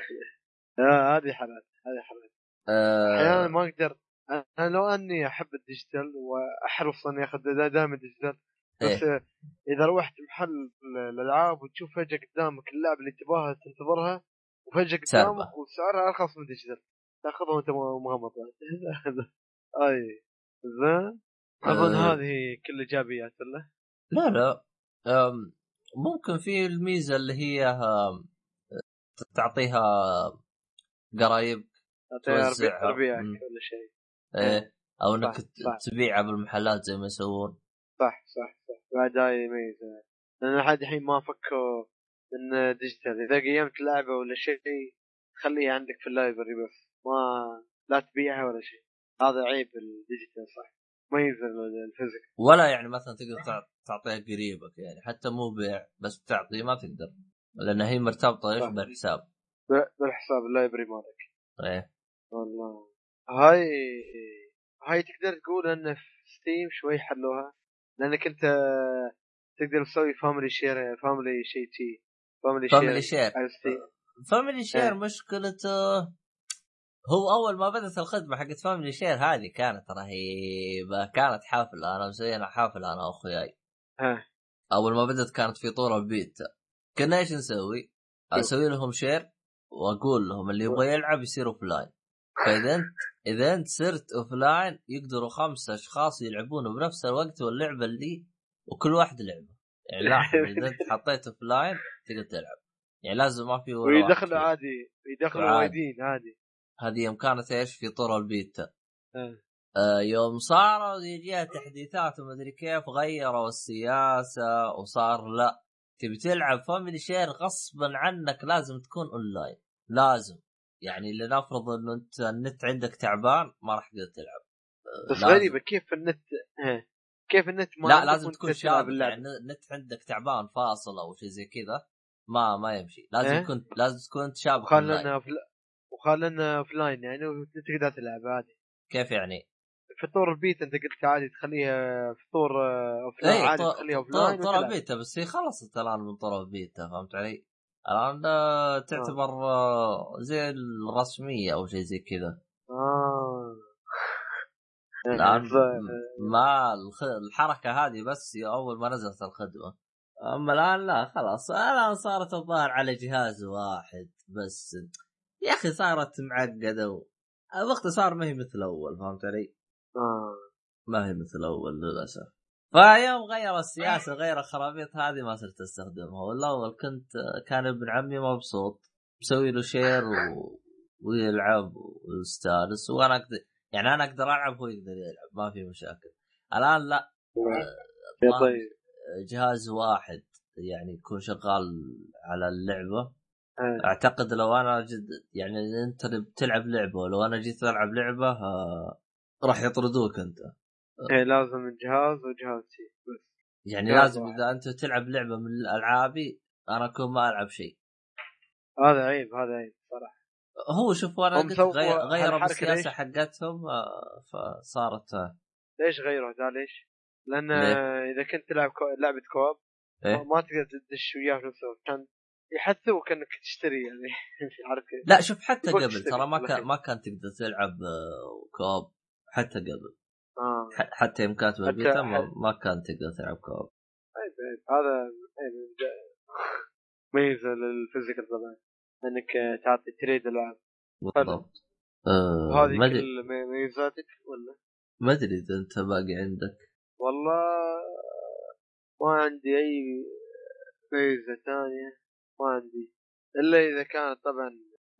آه هذه حالات هذه حالات أحيانا آه ما أقدر أنا لو أني أحب ال digital وأحرص أني أخذ دائما digital بس إيه. إذا روحت محل الألعاب وتشوف فجأة قدامك اللعبه اللي تبغاها تنتظرها وفجأة. قدامك وسعرها أرخص من ال digital تأخذها وأنت مغمض أي زين أظن آه. هذه كل إيجابيات ولا؟ لا لا ممكن في الميزة اللي هي تعطيها قرايبك تعطيها ربيعك. ولا شيء. إيه، أو إنك. تبيعها بالمحلات زي ما يسوون. صح صح صح. بعد هاي ميزه لأن لحد الحين ما فكوا من digital. إذا قيمت لعبة ولا شيء خليها عندك في ال library بس. ما لا تبيعها ولا شيء. هذا عيب ال digital صح. ميزه ال physical ولا يعني مثلا تقدر تع- تعطيها قريبك يعني. حتى مو بيع بس تعطي ما تقدر. لأن هي مرتبطة إيش. بالحساب. بالحساب ال library مالك. إيه. والله. هاي هاي تقدر تقول إن في Steam شوي حلوها لأنك أنت تقدر تسوي family share family شيء تي family family share على Steam family share. مشكلته هو أول ما بدأت الخدمة حقت family share هذه كانت رهيبة كانت حفله أنا مسوينا حفله أنا وأخوياي. أول ما بدأت كانت في طور البيتا كنا إيش نسوي؟ أسوي لهم share وأقول لهم اللي يبغى يلعب يصير offline فإذا انت إذا أنت صرت offline يقدروا خمسة أشخاص يلعبون بنفس الوقت واللعبة اللي وكل واحد لعبه. يعني لاحظ إذا أنت حطيت offline تقدر تلعب. يعني لازم ما في ويدخلوا. عادي يدخلوا. وايدين عادي. هذه يوم كانت إيش؟ في طور البيتا. آه. يوم صاروا يجيها تحديثات ومدري كيف غيروا السياسة وصار لا. تبي تلعب family share غصبا عنك لازم تكون أونلاين. لازم. يعني لنفرض إنه أنت النت عندك تعبان ما راح تقدر تلعب آه، بس لازم- غريبة كيف النت. كيف النت ما لا لازم تكون اللعبة؟ يعني النت عندك تعبان فاصل أو شيء زي كذا ما ما يمشي لازم إيه؟ يكون لازم تكون أنت شابك وخال أونلاين. لنا فل... وخال لنا offline يعني وتقدر تلعب عادي كيف يعني؟ فطور البيت أنت قلت عادي تخليها فطور offline اي عادي تخليها offline طور. البيتا بس هي خلصت الآن من طور البيتا فهمت علي؟ الان آه، تعتبر آه، زي الرسمية أو شيء زي كذا. آه. الآن ما الحركة هذه بس أول ما نزلت الخدمة. أما الآن لا خلاص. الآن صارت الظاهر على جهاز واحد بس. يا أخي صارت معقدة و... باختصار ما هي مثل أول فهمت علي؟ آه. ما هي مثل أول للأسف. فيوم غير السياسة غير الخرابيط هذه ما صرت أستخدمها والاول كنت كان ابن عمي مبسوط مسوي له شير و... ويلعب ويستانس وأنا أقدر يعني أنا أقدر ألعب وهو يقدر يلعب ما في مشاكل. الآن لا. يا طيب. جهاز واحد يعني يكون شغال على اللعبة. آه. أعتقد لو أنا جد يعني أنت بتلعب لعبة ولو أنا جيت ألعب لعبة آه، راح يطردوك أنت. إيه لازم جهاز وجهاز بس يعني لازم واحد. إذا أنت تلعب لعبة من العابي أنا أكون ما ألعب شيء هذا عيب هذا عيب صراحة هو شوف أنا قلت غير غيروا ليش؟ حقتهم آه، فصارت آه، ليش غيروا ذا ليش؟ لأن ليه؟ إذا كنت تلعب co... لعبة co-op إيه؟ ما تقدر تدش وياه في نفس الوقت كان يحثوك إنك تشتري يعني عارف كيف؟ لا شوف حتى قبل ترى ما كان. ما كان تقدر تلعب آه، co-op حتى قبل حتى يوم كانت بالبيتا ما, ما كان تقدر تلعب co-op. عيب عيب هذا عيب ميزة لل physical طبعا إنك تعطي trade العاب بالضبط. آه أدري. كل مي- ميزاتك ولا؟ ما أدري إذا أنت باقي عندك. والله ما عندي أي ميزة ثانية ما عندي. إلا إذا كانت طبعا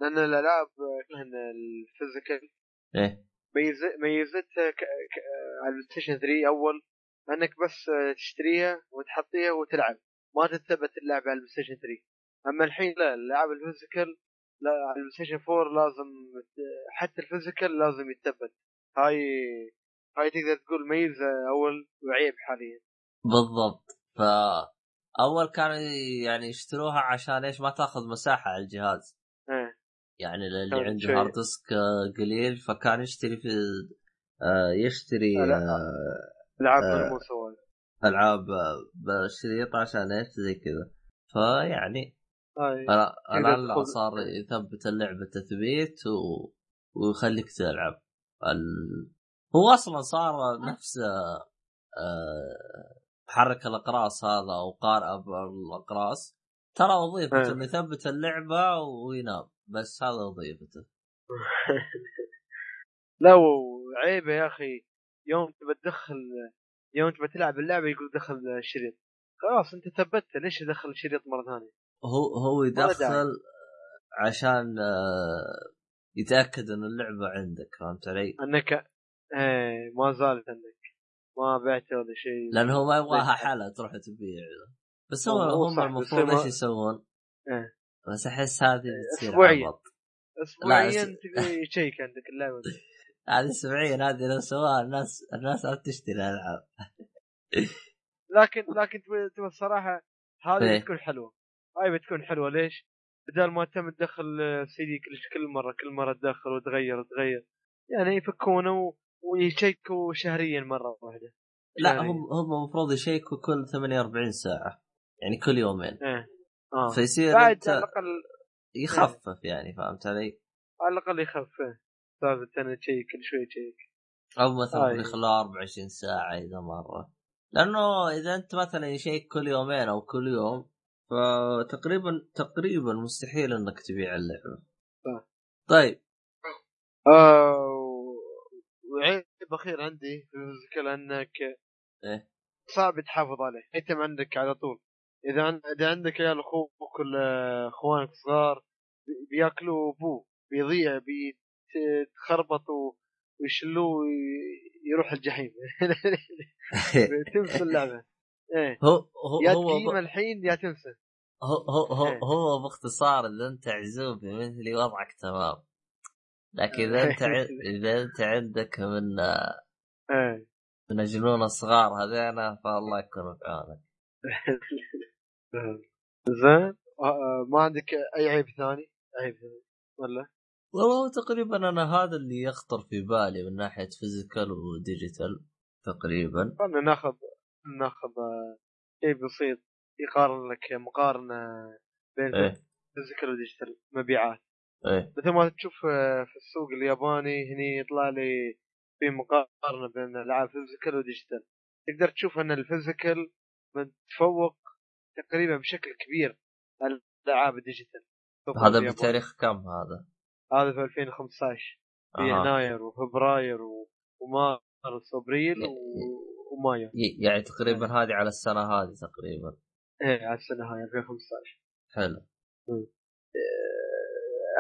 لأن الألعاب كلهن ال physical. إيه. ميزتها. ك... على ال PlayStation 3 أول أنك بس تشتريها وتحطيها وتلعب. ما تثبت اللعبه على ال PlayStation 3 أما الحين لا الالعاب ال physical لا على ال PlayStation 4 لازم حتى ال physical لازم يتثبت. هاي هاي تقدر تقول ميزة أول وعيب حاليا. بالضبط. فأول كانوا يعني يشتروها عشان إيش؟ ما تأخذ مساحة على الجهاز. يعني اللي عنده شوي- hard disk آه، قليل فكان يشتري في آه، يشتري. آه، العاب. ملموسه ألعاب بالشريط عشان إيش زي كذا. فيعني أنا الان لا تاخذ- صار يثبت اللعبة تثبيت و... ويخليك تلعب. ال... هو أصلا صار نفس محرك الأقراص هذا أو قارئ بالاقراص ترى وظيفته إيه. إنه يثبت اللعبة وينام بس هذا وظيفته لا وعيبه يا أخي يوم تبى تدخل يوم تبى تلعب اللعبة يقول دخل شريط خلاص أنت ثبتت ليش تدخل شريط مرة ثانية؟ هو هو. يدخل عشان آه، يتأكد إن اللعبة عندك فهمت علي؟ أنك إيه ما زالت عندك ما بعته ولا شيء لأنه هو ما يبغاها؟ حلا تروح تبيع بس هو- هم المفروض إيش يسوون؟ إيه. بس أحس هذه. عبط اسبوعيا لا، تبي يشيك عندك اللعبة. هذه اسبوعيا هذه لو سواها الناس الناس ما تشتري العاب لكن لكن تبي الصراحة هذه إيه. بتكون حلوة هاي بتكون حلوة ليش؟ بدل ما تم تدخل سي دي كل كل مرة كل مرة تدخل وتغير وتغير يعني يفكونه ويشيكوا شهريا مرة واحدة لا يعني- هم هم المفروض يشيكوا كل 48 ساعة يعني كل يومين. إيه. آه. فيصير بعد أنت على الأقل يخفف يعني فهمت علي؟ على الأقل يخفف. سالفه انه تشيك كل شوي تشيك أو مثلا هاي. يخلوها 24 ساعة إذا مرة. لأنه إذا أنت مثلا يشيك كل يومين أو كل يوم فتقريبا تقريبا مستحيل إنك تبيع اللعبة. صح. طيب. آه وعيب أخير عندي في إنك إيه؟ صعب تحافظ عليه. يتم عندك على طول. إذا إذا عندك عيال أخوك ولا إخوانك صغار بي- بيأكلوا بو بيضيع بيتخربط ويشلوه وي- يروح الجحيم. تنسى اللعبة. إيه. هو هو يا هو تقيم الحين يا تنسى. هو هو, هو, إيه. هو باختصار إذا أنت عزوب مثلي وضعك تمام. لكن إذا أنت إذا أنت عندك من إيه. من الجنون الصغار هذينا فالله يكون بعونك زين. آه، ما عندك أي عيب ثاني؟ عيب ثاني ولا؟ والله تقريبا أنا هذا اللي يخطر في بالي من ناحية physical و digital تقريبا. خلنا ناخذ ناخذ آه، شيء بسيط يقارن لك مقارنة بين إيه. physical و digital مبيعات. إيه. مثل ما تشوف آه، في السوق الياباني هني يطلع لي في مقارنة بين ألعاب physical و digital تقدر تشوف إن ال physical متفوق تقريبا بشكل كبير الألعاب ال digital. هذا. بتاريخ كم هذا؟ هذا في 2015 في أها. يناير وفبراير و- ومارس وأبريل و- ومايو. يعني تقريبا هذه على السنة هذه تقريبا. إيه على السنة هاي 2015 حلو.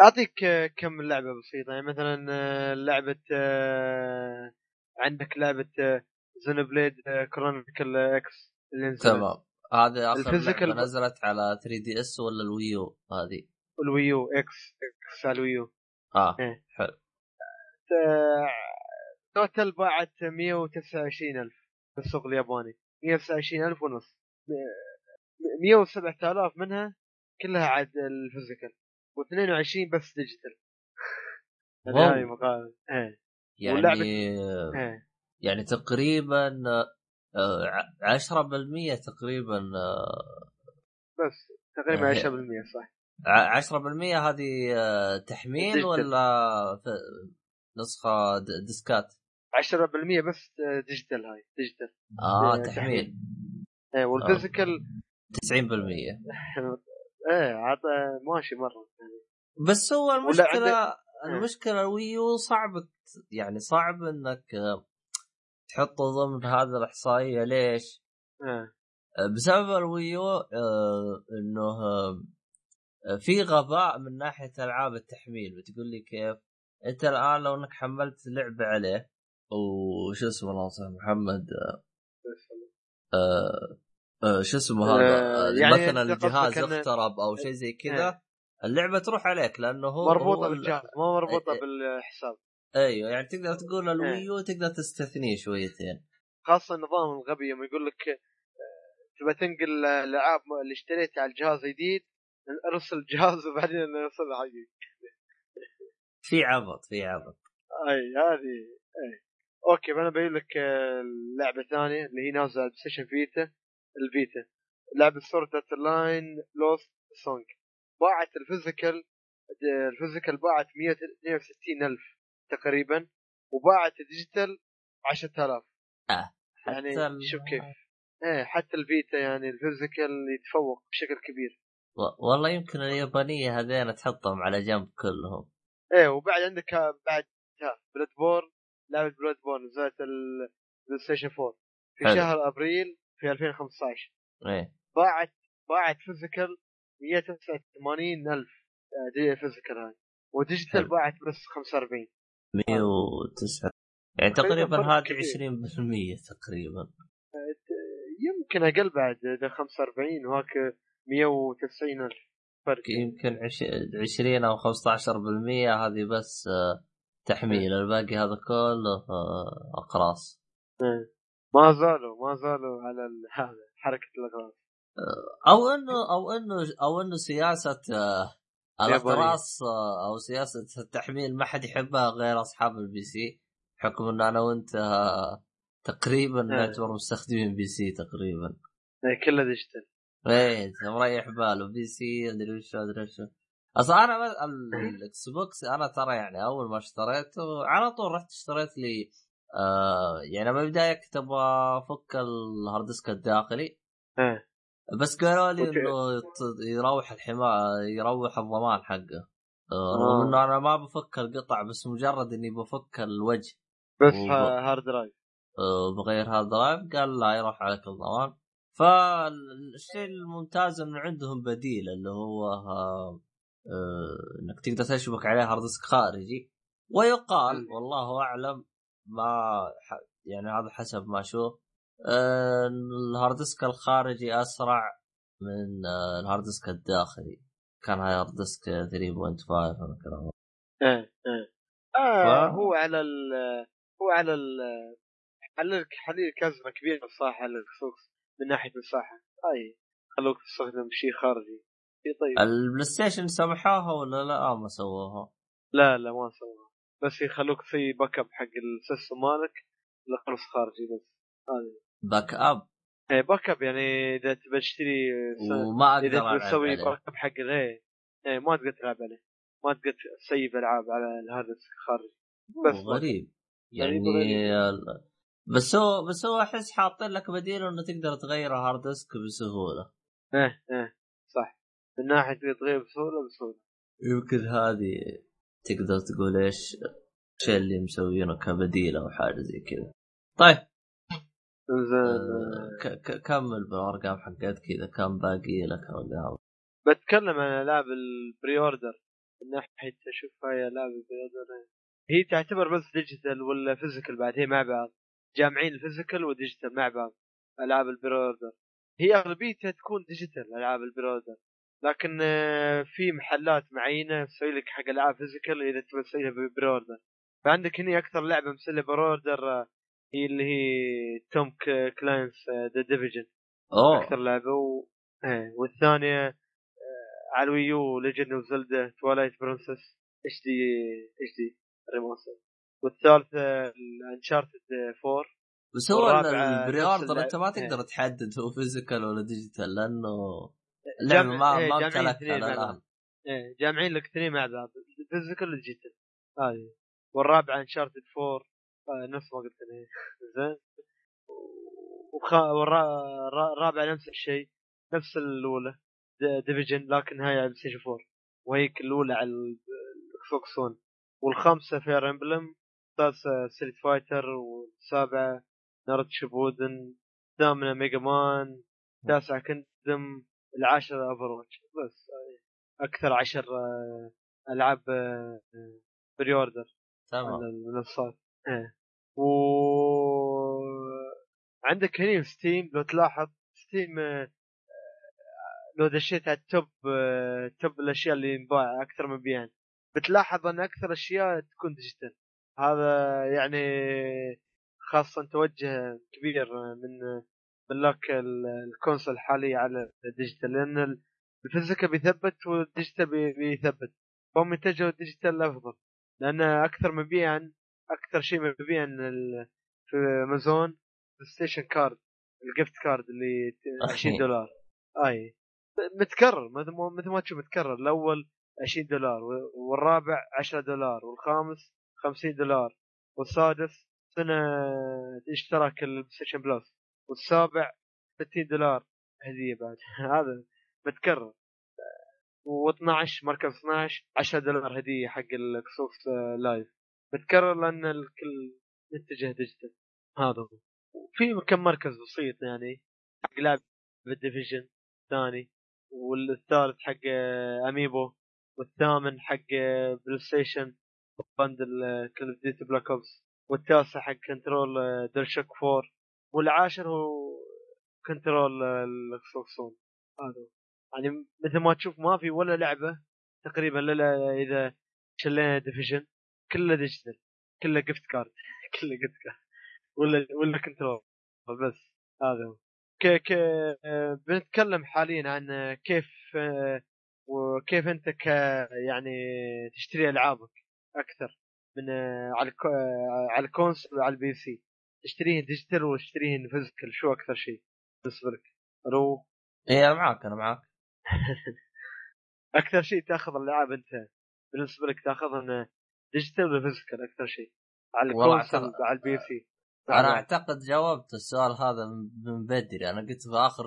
اعطيك آه، كم لعبة بسيطة. يعني مثلا آه، لعبة آه، عندك لعبة Xenoblade Chronicles X اللي تمام. هذه آخر ال physical نزلت على 3DS ولا ال Wii U هذه؟ الويو إكس إكس على الويو. آه إيه. حلو. آه، total باعت 129 ألف في السوق الياباني. 129 ألف ونص. 107000 منها كلها عاد ال physical و22 بس digital. هاي مقارنة إيه. يعني واللعبة- إيه. يعني تقريبا آه، 10% تقريبا آه، بس تقريبا إيه. 10% صح. ع- 10% هذه آه، تحميل. ولا نسخة ديسكات؟ 10% بس digital هاي digital. آه إيه، تحميل. إيه وال physical. 90% إيه عاد ماشي مرة يعني بس هو المشكلة المشكلة ال Wii U صعب يعني صعب إنك آه، تحطه ضمن هذه الإحصائية ليش؟ إيه آه، بسبب الويو آه، إنه آه، في غباء من ناحية ألعاب التحميل بتقول لي كيف؟ أنت الآن لو إنك حملت لعبة عليه وش اسمه الله يصلح محمد آه آه شو اسمه هذا آه، آه يعني مثلا الجهاز اخترب أو شيء زي كذا إيه. اللعبة تروح عليك لأنه هو مربوطة بالجهاز ما مربوطة إيه. بالحساب أيوه يعني تقدر تقول الويو تقدر تستثنيه شويتين. خاصة النظام الغبي يوم يقول لك تبى تنقل الألعاب اللي اشتريتها على الجهاز الجديد ارسل الجهاز وبعدين ارسل حقي في عبط في عبط. أي هذه أي. أوكي أنا بقول لك آه، لعبة ثانية اللي هي نازلة على Station Vita ال Vita. لعبة Art Online Lost Song باعت ال physical ال physical باعت 162 ألف. تقريبا وباعت ال digital 10000 آه. يعني شوف كيف. إيه حتى ال Vita يعني ال physical يتفوق بشكل كبير. و- والله يمكن اليابانية هذين تحطهم على جنب كلهم. إيه وبعد عندك ها- بعد Bloodborne لعبة Bloodborne نزلت ال PlayStation 4 في حلو. شهر أبريل في 2015 إيه. باعت باعت physical 189 ألف آه، دي physical هاي. و digital. باعت بس 45 109 يعني تقريباً كبير. 20% تقريبا. يمكن أقل بعد إذا 45 وهاك 190 ألف فرق. يمكن عش- 20 أو 15% هذه بس آه، تحميل. الباقي هذا كله آه، أقراص. إيه. ما زالوا ما زالوا على هذا حركة الاغراض أو إنه أو إنه أو إنه سياسة الاقراص آه، أو سياسة التحميل ما حد يحبها غير أصحاب ال PC بحكم إنه أنا وأنت آه، تقريبا نعتبر مستخدمين PC تقريبا. إيه، كله digital. إيه مريح بال PC أدري وش أدري وش أصلا أنا ال- ال Xbox أنا ترى يعني أول ما اشتريته على طول رحت اشتريت لي آه يعني بالبدايه كنت أبغى أفك ال hard disk الداخلي. إيه. بس قالوا لي. إنه يروح الحماية يروح الضمان حقه آه، آه. رغم إنه أنا ما بفك القطع بس مجرد إني بفك الوجه بس وب- ها- hard drive آه، بغير hard drive قال لا يروح عليك الضمان فالشيء الممتاز إنه عندهم بديل اللي هو آه، آه، إنك تقدر تشبك عليه hard disk خارجي ويقال. والله أعلم ما ح- يعني هذا حسب ما أشوف آه، ال hard disk الخارجي أسرع من آه، ال hard disk الداخلي. كان هاي hard disk 3.5 ولا كذا إيه إيه. آه ف- هو على ال هو على ال حللك حليل كازمه كبيره الصراحه على ال Xbox من ناحية مساحه أي خلوك تستخدم شيء خارجي. شيء طيب. ال PlayStation سمحوها ولا لا؟ آه، ما سووها. لا لا ما سوى بس يخلوك تسوي backup حق ال system مالك لخلص خارجي بس. هذه. backup إيه backup يعني إذا تبى تشتري وما إذا أقدر ألعب تسوي backup حق إيه إيه ما تقدر تلعب عليه. ما تقدر تسيف ألعاب على ال hard disk الخارجي بس غريب. يعني بس هو بس هو أحس حاطين لك بديل إنه تقدر تغير ال hard disk بسهولة. إيه إيه صح. من ناحية تقدر تغير بسهولة بسهولة. يمكن هذه تقدر تقول إيش الشيء اللي مسوينه كبديل أو حاجة زي كذا. طيب. كمل بالارقام حقت كذا؟ كم باقي لك ارقام بتكلم عن ألعاب ال pre-order من ناحيه أشوف هاي ألعاب ال pre-order هي تعتبر بس digital ولا physical بعد هي مع بعض. جامعين ال physical و digital مع بعض ألعاب ال pre-order هي أغلبيتها تكون digital ألعاب ال pre-order لكن آه، في محلات معينة تسوي لك حق ألعاب physical إذا تبغى تسويها pre-order فعندك هنا أكثر لعبة مسويه pre-order هي اللي هي Tom Clancy's The Division أوه. أكثر لعبه و... إيه والثانية آه، على ال Wii U Legend of Zelda Twilight Princess HD HD remaster والثالثة ال Uncharted 4 بس هو ال pre-order أنت ما اللعبة. تقدر تحدد هو physical ولا digital لأنه اللعبة ما إيه، ما بعض. الان إيه جامعين لك اثنين مع بعض physical و digital هذه. والرابعة Uncharted 4 آه، نفس ما قلت أنا زين وخ... والرابعه نفس الشيء نفس الأولى Division لكن هاي على Station 4 وهيك الأولى على ال Xbox 1 والخامسة Fire Emblem السادسه Street Fighter والسابعة Naruto Shippuden الثامنه Mega Man التاسعه Gundam العاشرة Overwatch بس آه، أكثر عشر آه، ألعاب pre-order على تمام المنصات. إيه. و عندك هنا Steam لو تلاحظ Steam آه، لو دشيت على ال top آه، top الأشياء اللي ينباع أكثر مبيعا بتلاحظ أن أكثر أشياء تكون digital هذا يعني خاصة توجه كبير من ملاك ال- ال console الحالية على ال digital لأن ال- ال physical بيثبت وال digital بي- بيثبت. فهم اتجهوا ال digital افضل لأن أكثر مبيعا أكثر شيء مبيعا في أمازون station card ال gift card اللي ت- 20 دولار. أي. متكرر مثل ما تشوف متكرر. الأول 20 دولار والرابع 10 دولار والخامس 50 دولار والسادس سنة اشتراك ال PlayStation Plus والسابع 60 دولار. هديه بعد. هذا متكرر. و12 مركز 12 10 دولار هديه حق ال Xbox Live متكرر لأن الكل متجه digital. هذا هو. في كم مركز بسيط يعني. حق لعب بال Division الثاني. والثالث حق amiibo. والثامن حق PlayStation. bundle Call of Duty Black Ops. والتاسع حق control DualShock 4 والعاشر هو control آه، ال Xbox One. هذا. يعني مثل ما تشوف ما في ولا لعبة تقريبا إلا إذا شلينا Division. كله digital كله gift card كله gift card ولا ولا control بس هذا هو. ك ك بنتكلم حاليا عن كيف وكيف أنت ك يعني تشتري ألعابك أكثر من آه، على آه، على ال console وعلى ال PC. تشتريهن digital وتشتريهن physical؟ شو أكثر شيء بالنسبة لك؟ رو. اي أنا معك أنا معك أكثر شيء تأخذ الألعاب أنت بالنسبة لك تاخذها digital ولا physical أكثر شيء. على أعتقد- وعلى البي سي أنا أعتقد جاوبت السؤال هذا من- من بدري. أنا قلت في آخر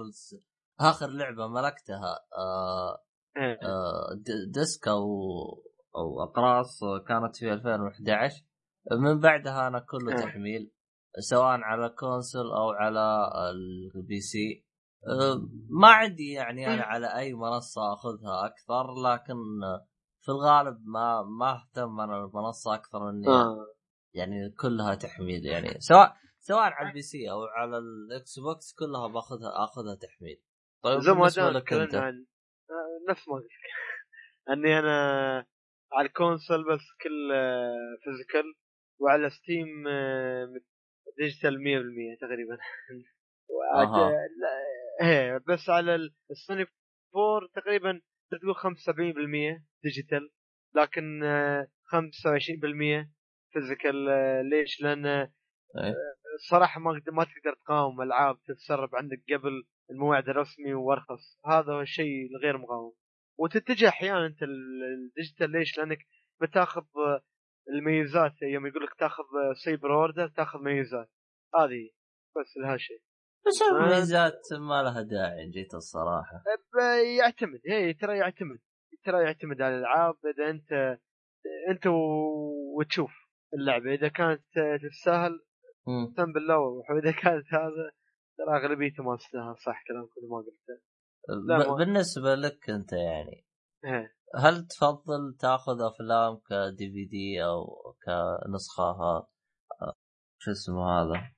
آخر لعبة ملكتها آه إيه. آه disc أو أو أقراص كانت في 2011 من بعدها أنا كله آه. تحميل سواء على console أو على ال PC آه، ما عندي يعني أنا على أي منصة أخذها أكثر لكن في الغالب ما ما أهتم أنا بالمنصة أكثر اني آه. يعني كلها تحميل يعني سواء سواء على ال PC أو على ال Xbox كلها باخذها آخذها تحميل طيب زي ما تكلمنا عن آه، نفس ما. أني أنا على ال console بس كل آه، physical وعلى Steam آه، digital 100% تقريبا أها. لا- إيه بس على ال- السوني 4 تقريبا تقول 75% digital لكن آه، 25% physical آه، ليش؟ لأن إيه. الصراحه ما قد- ما تقدر تقاوم ألعاب تتسرب عندك قبل الموعد الرسمي وارخص هذا هو الشيء الغير مقاوم وتتجه أحيانا أنت ال- ال digital ليش؟ لأنك بتاخذ آه، الميزات يوم يقول لك تاخذ آه، cyber order تاخذ ميزات هذه بس لهالشيء بس الميزات ما لها داعي إن جيت الصراحة. يعتمد. هي ترى يعتمد. ترى يعتمد على الألعاب. إذا أنت أنت وتشوف اللعبة. إذا كانت تستاهل. اقسم بالله وروح وإذا كانت هذا ترى اغلبيته ما تستاهل صح كلام كل ما قلته ب- بالنسبة لك أنت يعني إيه. هل تفضل تأخذ أفلام كدي في دي أو كنسخة ها- شو اسمه هذا؟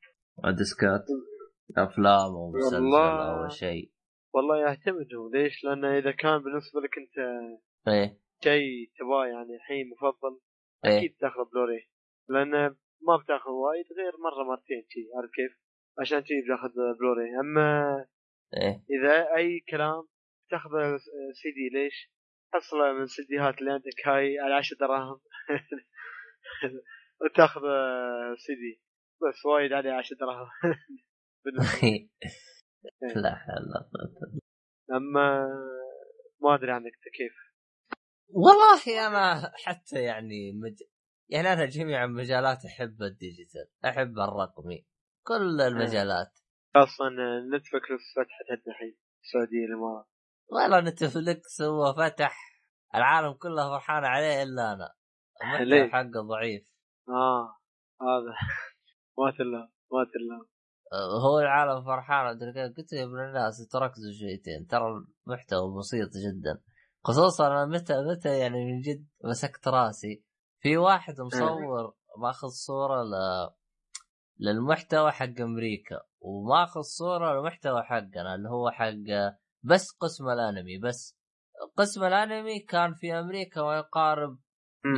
ديسكات؟ أفلام أو مسلسل. أو شيء. والله يعتمد هو. ليش؟ لأن إذا كان بالنسبة لك أنت إيه. شيء تباه يعني الحين مفضل إيه. أكيد تأخذ بلوري لأن ما بتأخذ وايد غير مرة مرتين شي عارف كيف؟ عشان شي بتأخذ بلوري أما إيه. إذا أي كلام تاخذ سي دي. ليش؟ حصله من السيديهات اللي عندك هاي على 10 دراهم. وتاخذ سي دي. بس وايد عليه 10 دراهم. لا حول ولا أما ما أدري عنك كيف. والله أنا حتى يعني مج... يعني أنا جميع المجالات أحب ال digital أحب الرقمي كل المجالات. خاصة Netflix فتحت الحين السعودية الإمارات. والله Netflix هو فتح العالم كله فرحان عليه إلا أنا؟ المحتوى حقه ضعيف. آه هذا. ما تلا ما تلا أه، هو العالم فرحان أدري كيف. قلت يا ابن الناس تركزوا شويتين ترى المحتوى بسيط جدا. خصوصا أنا متى متى يعني من جد مسكت راسي. في واحد مصور ماخذ صورة ل... للمحتوى حق أمريكا وماخذ صورة للمحتوى حقنا اللي هو حق بس قسم الأنمي. بس قسم الأنمي كان في أمريكا ما يقارب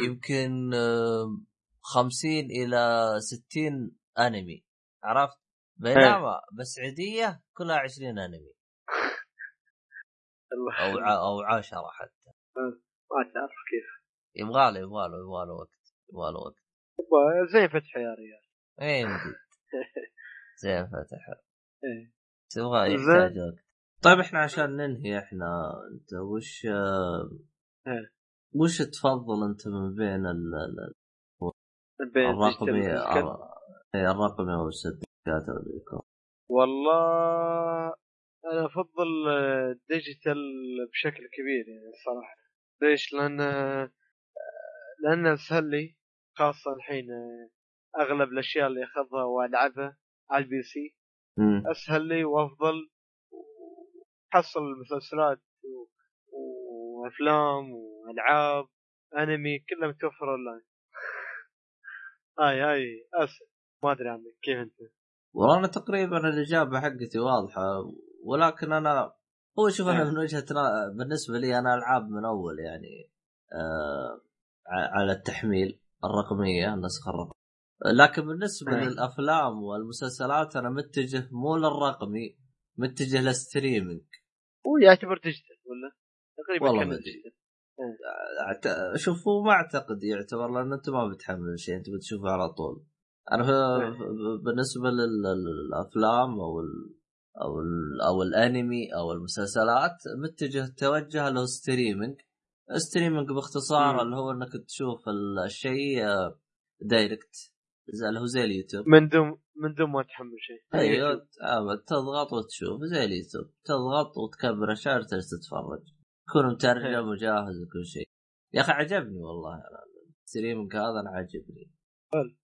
يمكن آه، 50 إلى 60 أنمي. عرفت؟ بينما بس عيدية كلها 20 أنمي. الله أو ع... أو 10 حتى. ما تعرف كيف. يبغى له يبغى له يبغى له وقت يبغى له وقت. زي فتح يا ريال. اي زي فتح. إيه. بس يبغى زين. يحتاج وقت. طيب إحنا عشان ننهي إحنا أنت وش إيه. وش تفضل أنت من بين ال... الرقمي إيه، الرقمي أو أو الإيكو. والله أنا أفضل digital بشكل كبير يعني الصراحه ليش؟ لأن لأن أسهل لي خاصة الحين أغلب الأشياء اللي أخذها وألعبها على ال PC. أسهل لي وأفضل حصل مسلسلات وأفلام وألعاب أنمي كلها متوفرة أونلاين هاي هاي اسهل ما أدري عنك كيف أنت وأنا تقريبا الإجابة حقتي واضحة ولكن أنا هو شوف أنا إيه. من وجهة نا- بالنسبة لي أنا ألعاب من أول يعني آه على التحميل الرقمية النسخة الرقمية لكن بالنسبة إيه. للأفلام والمسلسلات أنا متجه مو للرقمي متجه لل streaming هو يعتبر digital ولا؟ تقريبا والله ما. digital أعت- شوف هو ما أعتقد يعتبر لأن أنت ما بتحمل شيء أنت بتشوفه على طول أنا في إيه. بالنسبة لل- للأفلام أو ال أو ال أو الأنمي أو المسلسلات متجه توجه له streaming streaming باختصار مم. اللي هو إنك تشوف الشيء آه، direct زي اللي هو زي اليوتيوب. من دون من دون ما تحمل شيء. أيوه آه، تضغط وتشوف. زي اليوتيوب. تضغط وتكبر الشاشة وتجلس تتفرج. يكون مترجم إيه. وجاهز وكل شيء. يا أخي عجبني والله. ال streaming هذا أنا عجبني آه،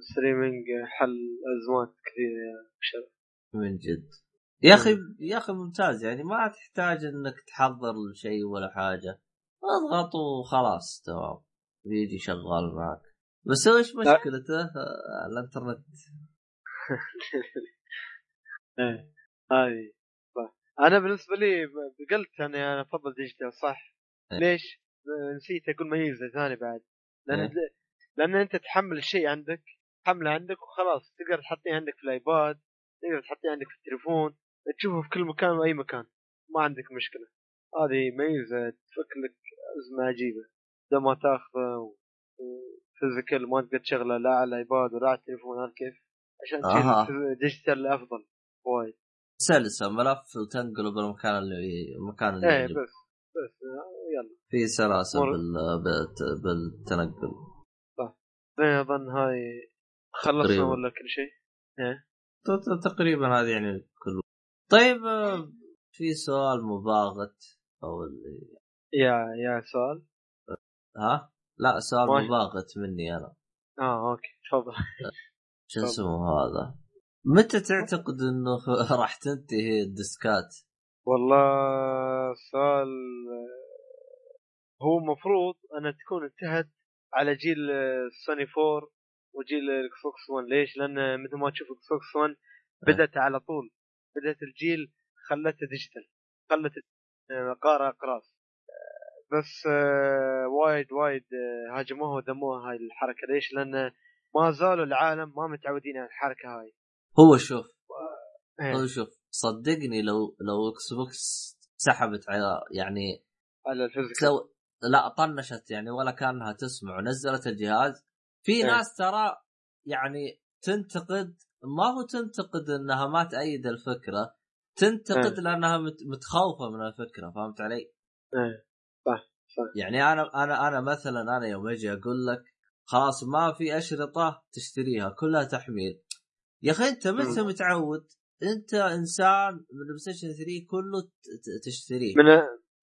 streaming حل ازمات كثيره يا بشر من جد يا أخي يا أخي ممتاز يعني ما تحتاج إنك تحضر شيء ولا حاجة اضغط وخلاص تمام يجي شغال معك بس هو إيش مشكلته؟ الإنترنت إيه هاي. أنا بالنسبة لي قلت اني أنا أفضل digital صح إيه. ليش؟ نسيت أقول ميزة ثانية بعد لأن إيه. لأن أنت تحمل الشيء عندك تحمله عندك وخلاص. تقدر تحطيه عندك في ال iPad تقدر تحطيه عندك في التليفون تشوفه في كل مكان وأي مكان. ما عندك مشكلة. هذه ميزة تفك لك أزمة عجيبة. بدل ما تاخذه و physical ما تقدر تشغله لا على ال iPad ولا على التليفون عارف كيف؟ عشان. تصير digital أفضل وايد. سلسه ملف وتنقله بالمكان اللي المكان اللي إيه. بس بس آه، يلا. في سلاسة بال... بالتنقل. اظن هاي خلصنا تقريباً. ولا كل شيء؟ إيه تقريبا هذه يعني كل طيب آه، في سؤال مباغت أو اللي- يا يا سؤال ها لا سؤال ماشي. مباغت مني أنا آه okay تفضل شو. اسمه هذا متى تعتقد إنه راح تنتهي الديسكات والله سؤال هو مفروض انها تكون انتهت على جيل السوني 4 وجيل ال Xbox 1 ليش؟ لأن مثل ما تشوف ال Xbox 1 بدأت على طول. بدأت الجيل خلتها digital. خلت آه، قارئ اقراص آه، بس آه، وايد وايد آه، هاجموها وذموها هاي الحركة. ليش؟ لأن ما زالوا العالم ما متعودين على الحركة هاي. هو شوف إيه، هو شوف صدقني لو لو Xbox سحبت على يعني على ال physical. لا طنشت يعني ولا كانها تسمع ونزلت الجهاز في إيه. ناس ترى يعني تنتقد ما هو تنتقد إنها ما تأيد الفكرة تنتقد إيه. لأنها مت- متخوفة من الفكرة فهمت علي؟ إيه صح صح يعني أنا أنا أنا مثلا أنا يوم أجي أقول لك خلاص ما في أشرطة تشتريها كلها تحميل يا أخي أنت متى مم. متعود؟ أنت إنسان من ال PlayStation 3 كله تشتريه من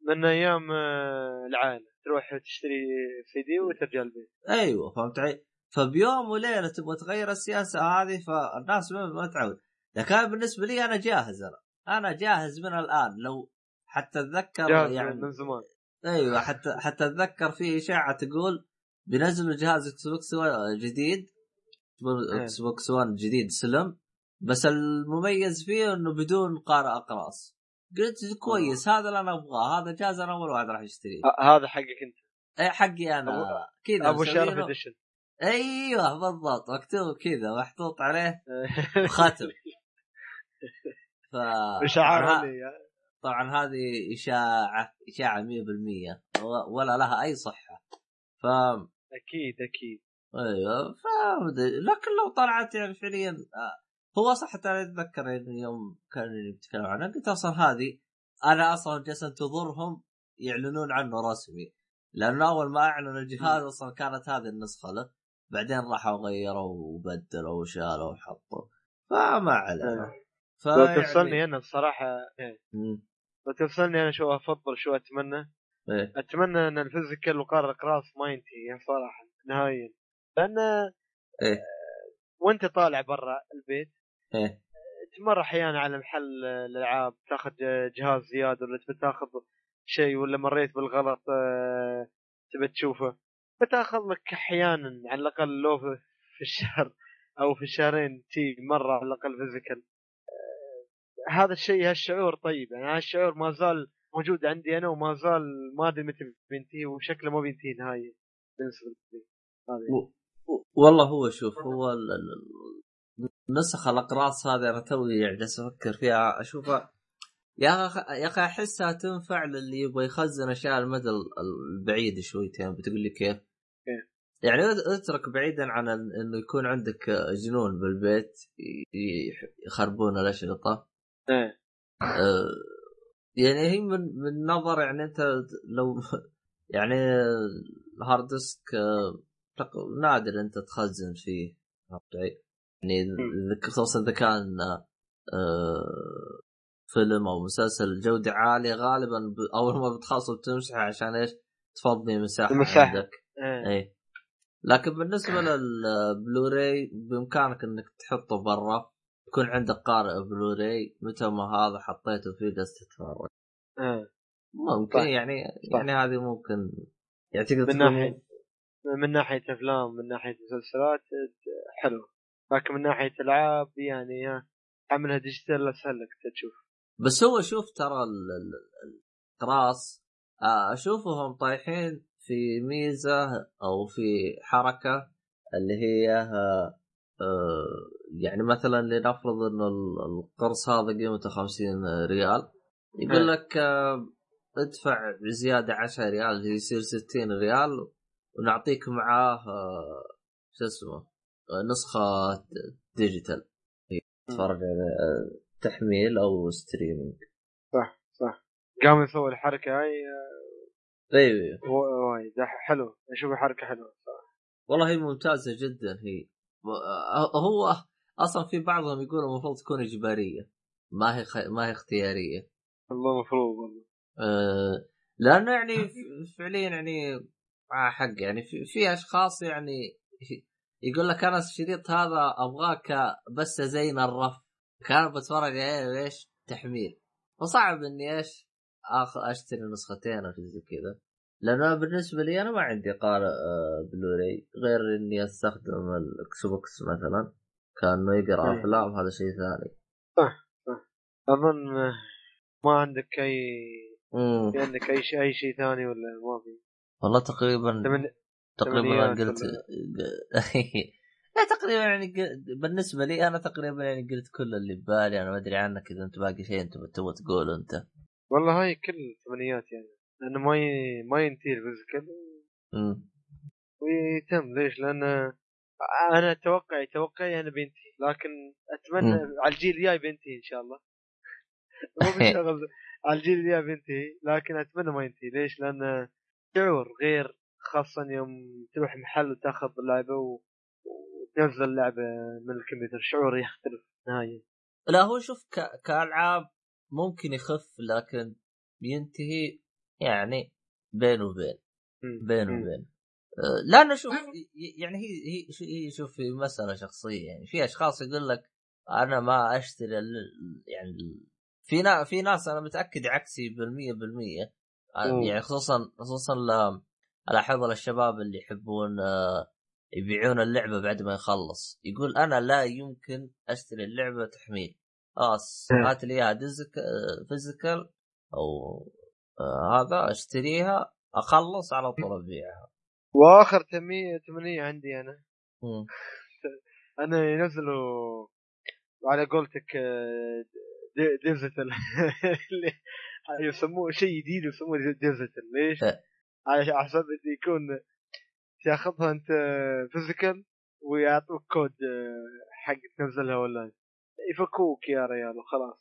من أيام آه، العائلة تروح تشتري سي دي وترجع البيت. أيوه فهمت علي؟ فبيوم وليلة تبغى تغير السياسة هذه فالناس ما تعود. لكن أنا بالنسبة لي أنا جاهز أنا. أنا جاهز من الآن لو حتى أتذكر جاهز يعني من زمان. أيوه حتى حتى أتذكر في إشاعة تقول بينزلوا جهاز Xbox جديد. Xbox 1 جديد سلم بس المميز فيه إنه بدون قارئ أقراص. قلت كويس هذا اللي أنا أبغاه هذا جهاز أنا أول واحد راح اشتريه ه- هذا حقك أنت. اي حقي أنا. أبو- كذا أبو شرف اديشن أيوه بالضبط. مكتوب كذا محطوط عليه ختم ف اشعار طبعاً هذه إشاعة إشاعة 100% و- ولا لها أي صحة. ف أكيد أكيد. أيوه فمدري لكن لو طلعت يعني فعليا آه، هو صح حتى أنا أتذكر يعني يوم كانوا يتكلمون عنها قلت أصلا هذه أنا أصلا جالس انتظرهم يعلنون عنه رسمي لأنه أول ما اعلنوا الجهاز أصلا كانت هذه النسخة له بعدين راحوا غيروا وبدلوا وشالوا وحطوا فما علينا آه. ف لو تفصلني أنا الصراحة إيه. لو تفصلني أنا شو أفضل شو أتمنى إيه. أتمنى أن الفيزيكال وقرار القراص ما ينتهي يعني صراحة نهائيا لأن إيه. وأنت طالع برا البيت إيه. تمر أحيانا على محل الألعاب تاخذ جهاز زيادة ولا تبي تاخذ شيء ولا مريت بالغلط آه، تبي تشوفه. بتاخذ لك أحيانا على الأقل لو في الشهر أو في الشهرين تي مرة على الأقل physical. آه، هذا الشيء هالشعور طيب. يعني هالشعور ما زال موجود عندي أنا وما زال ما أدري متى بينتهي وشكله ما بينتهي نهائيا. بالنسبة لي. و- والله هو شوف هو نسخ الأقراص هذه أنا توي يعني جالس أفكر فيها أشوفها يا أخي يا أخي أحسها تنفع للي يبغى يخزن أشياء المدى ال- البعيد شويتين بتقول لي كيف؟ كيف؟ يعني ات- اترك بعيدا عن إنه يكون عندك جنون بالبيت يخربون الأشرطة إيه آه، يعني هي من من نظر يعني أنت لو يعني ال hard disk آه، نادر أنت تخزن فيه فهمت علي؟ يعني خصوصا إذا كان آه، فيلم أو مسلسل جوده عاليه غالبا أول ما بتخلص بتمسحه عشان إيش؟ تفضي مساحة المساحة. عندك إيه اي لكن بالنسبة للبلوراي بإمكانك إنك تحطه برا يكون عندك قارئ بلوراي متى ما هذا حطيته فيه جالس تتفرج إيه ممكن صح. يعني صح. يعني هذه ممكن يعني تقدر من ناحية من ناحية أفلام من ناحية مسلسلات آه، حلو لكن من ناحية ألعاب يعني ها عملها digital أسهل لك تشوف بس هو شوف ترى ال- ال- القراص آه، أشوفهم طايحين في ميزة أو في حركة اللي هي آه، آه، يعني مثلا لنفرض ال- القرص هذا قيمته 50 ريال يقول م. لك ادفع زيادة 10 ريال يصير 60 ريال ونعطيك معاه شو اسمه نسخة digital. تتفرج على تحميل أو streaming صح صح. قام يسوي الحركة هاي أيوه وايد حلو حركة حلوة صراحة والله هي ممتازة جدا هي. هو أصلا في بعضهم يقول المفروض تكون إجبارية. ما هي خ... ما هي اختيارية. والله مفروض والله. أه... لأنه يعني فعليا يعني مع حق يعني في, في أشخاص يعني يقول لك أنا الشريط هذا أبغاك بس زين الرف. كان بتفرج عليه إيش تحميل. فصعب إني إيش؟ أشتري نسختين أو زي كذا. لأنه بالنسبة لي أنا ما عندي قارئ آه، بلوراي. غير إني أستخدم ال Xbox مثلا. كأنه يقرأ مم. أفلام هذا شيء ثاني. أظن آه، ما عندك مم. في عندك أي شيء أي شيء ثاني ولا ما في؟ والله تقريبا ثمن- تقريبا قلت لا تقريبا يعني بالنسبة لي أنا تقريبا يعني قلت كل اللي ببالي. أنا ما أدري عنك إذا أنت باقي شيء أنت تبغى تقوله أنت. والله هاي كل ثمانيات يعني. لأنه ما ي... ما ينتهي ال physical. ويتم. ليش؟ لأن أنا توقعي توقعي أنا بينتهي. لكن أتمنى مم. على الجيل الجاي بينتهي إن شاء الله. مو بشغل. على الجيل الجاي بينتهي. لكن أتمنى ما ينتهي. ليش؟ لأن شعور غير خاصة يوم تروح محل وتاخذ اللعبة و... وتنزل اللعبة من الكمبيوتر شعور يختلف نهائيا لا هو شوف ك... كألعاب ممكن يخف لكن ينتهي يعني بين وبين. بين. وبين أه، لأنه شوف يعني هي هي هي شوف هي مسألة شخصية يعني في أشخاص يقول لك أنا ما أشتري ال- يعني في نا في ناس أنا متأكد عكسي بالمية بالمية أه،. يعني خصوصا خصوصا الاحظ الشباب اللي يحبون أه، يبيعون اللعبة بعد ما يخلص يقول أنا لا يمكن أشتري اللعبة تحميل خلاص مم. هات لي إياها أه، فيزيكال أو أه، هذا أشتريها أخلص على طول أبيعها وآخر تمي- تمنية عندي أنا. أنا ينزلوا على قولتك آه، di- digital اللي يسموه شيء جديد يسموه digital ليش؟ إيه. عش- عشان يكون تاخذها أنت physical ويعطوك كود آه، حق تنزلها اونلاين يفكوك يا ريال وخلاص.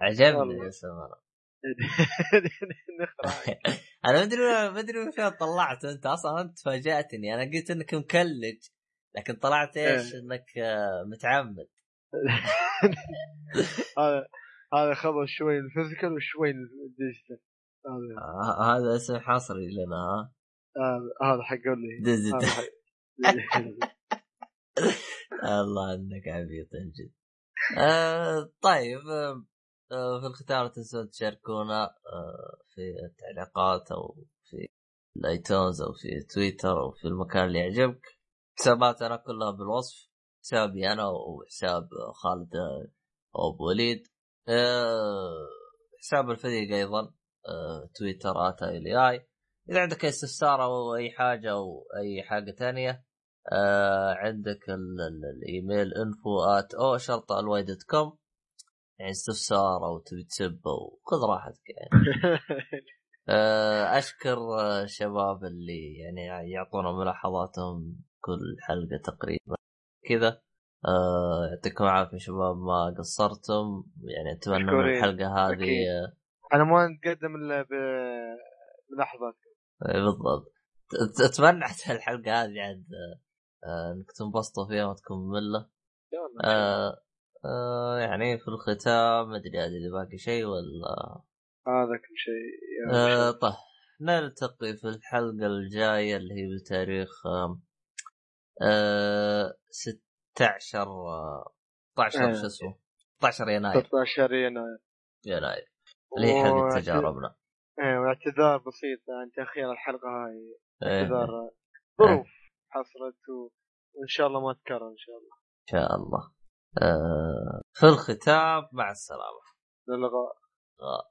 عجبني. الاسم أنا ما أدري ما أدري من فين طلعت أنت أصلا أنت فاجأتني. أنا قلت إنك مكلج لكن طلعت إيش؟ إيه. إنك آه، متعمد. هذا هذا خذوا شوي ال physical وشوي ال digital هذا آه، هذا اسم حصري لنا ها؟ هذا- حق لي دزت. هذا حق الله انك عبيط جد. آه طيب آه في الختام لا تنسون تشاركونا آه في التعليقات أو في ال iTunes أو في تويتر أو في المكان اللي يعجبك. حساباتنا كلها بالوصف. حسابي أنا وحساب خالد أو أبو وليد. حساب الفريق أيضا. تويتر اتا الي إي إذا عندك أي استفسار أو أي حاجة أو أي حاجة ثانية آه عندك ال- ال- الايميل انفو آت أو شرطة الواي دوت كوم. يعني استفسار أو تبي تسب أو خذ راحتك يعني. آه أشكر آه، الشباب اللي يعني يعطونا ملاحظاتهم كل حلقة تقريبا كذا. آه يعطيكم العافية شباب ما قصرتم. يعني أتمنى. الحلقة هذه. آه، أنا ما نتقدم إلا بلحظات بالضبط. ت- اتمنى حتى الحلقة هذه عاد آه، إنك تنبسطوا فيها ما تكون مملة. آه آه يعني في الختام ما أدري عاد إذا باقي شيء ولا. هذا كل شيء آه شباب. طيب. نلتقي في الحلقة الجاية اللي هي بتاريخ آه آه 16 آه 16 آه. شو اسمه؟ 16 يناير. 16 يناير. يناير. اللي هي حلقه تجاربنا. إيه واعتذار بسيط عن تأخير الحلقة هاي. إيه، إيه. اعتذار إيه. ظروف حصلت وان شاء الله ما تكرر إن شاء الله. إن شاء الله. آه في الختام مع السلامة. للغاء آه.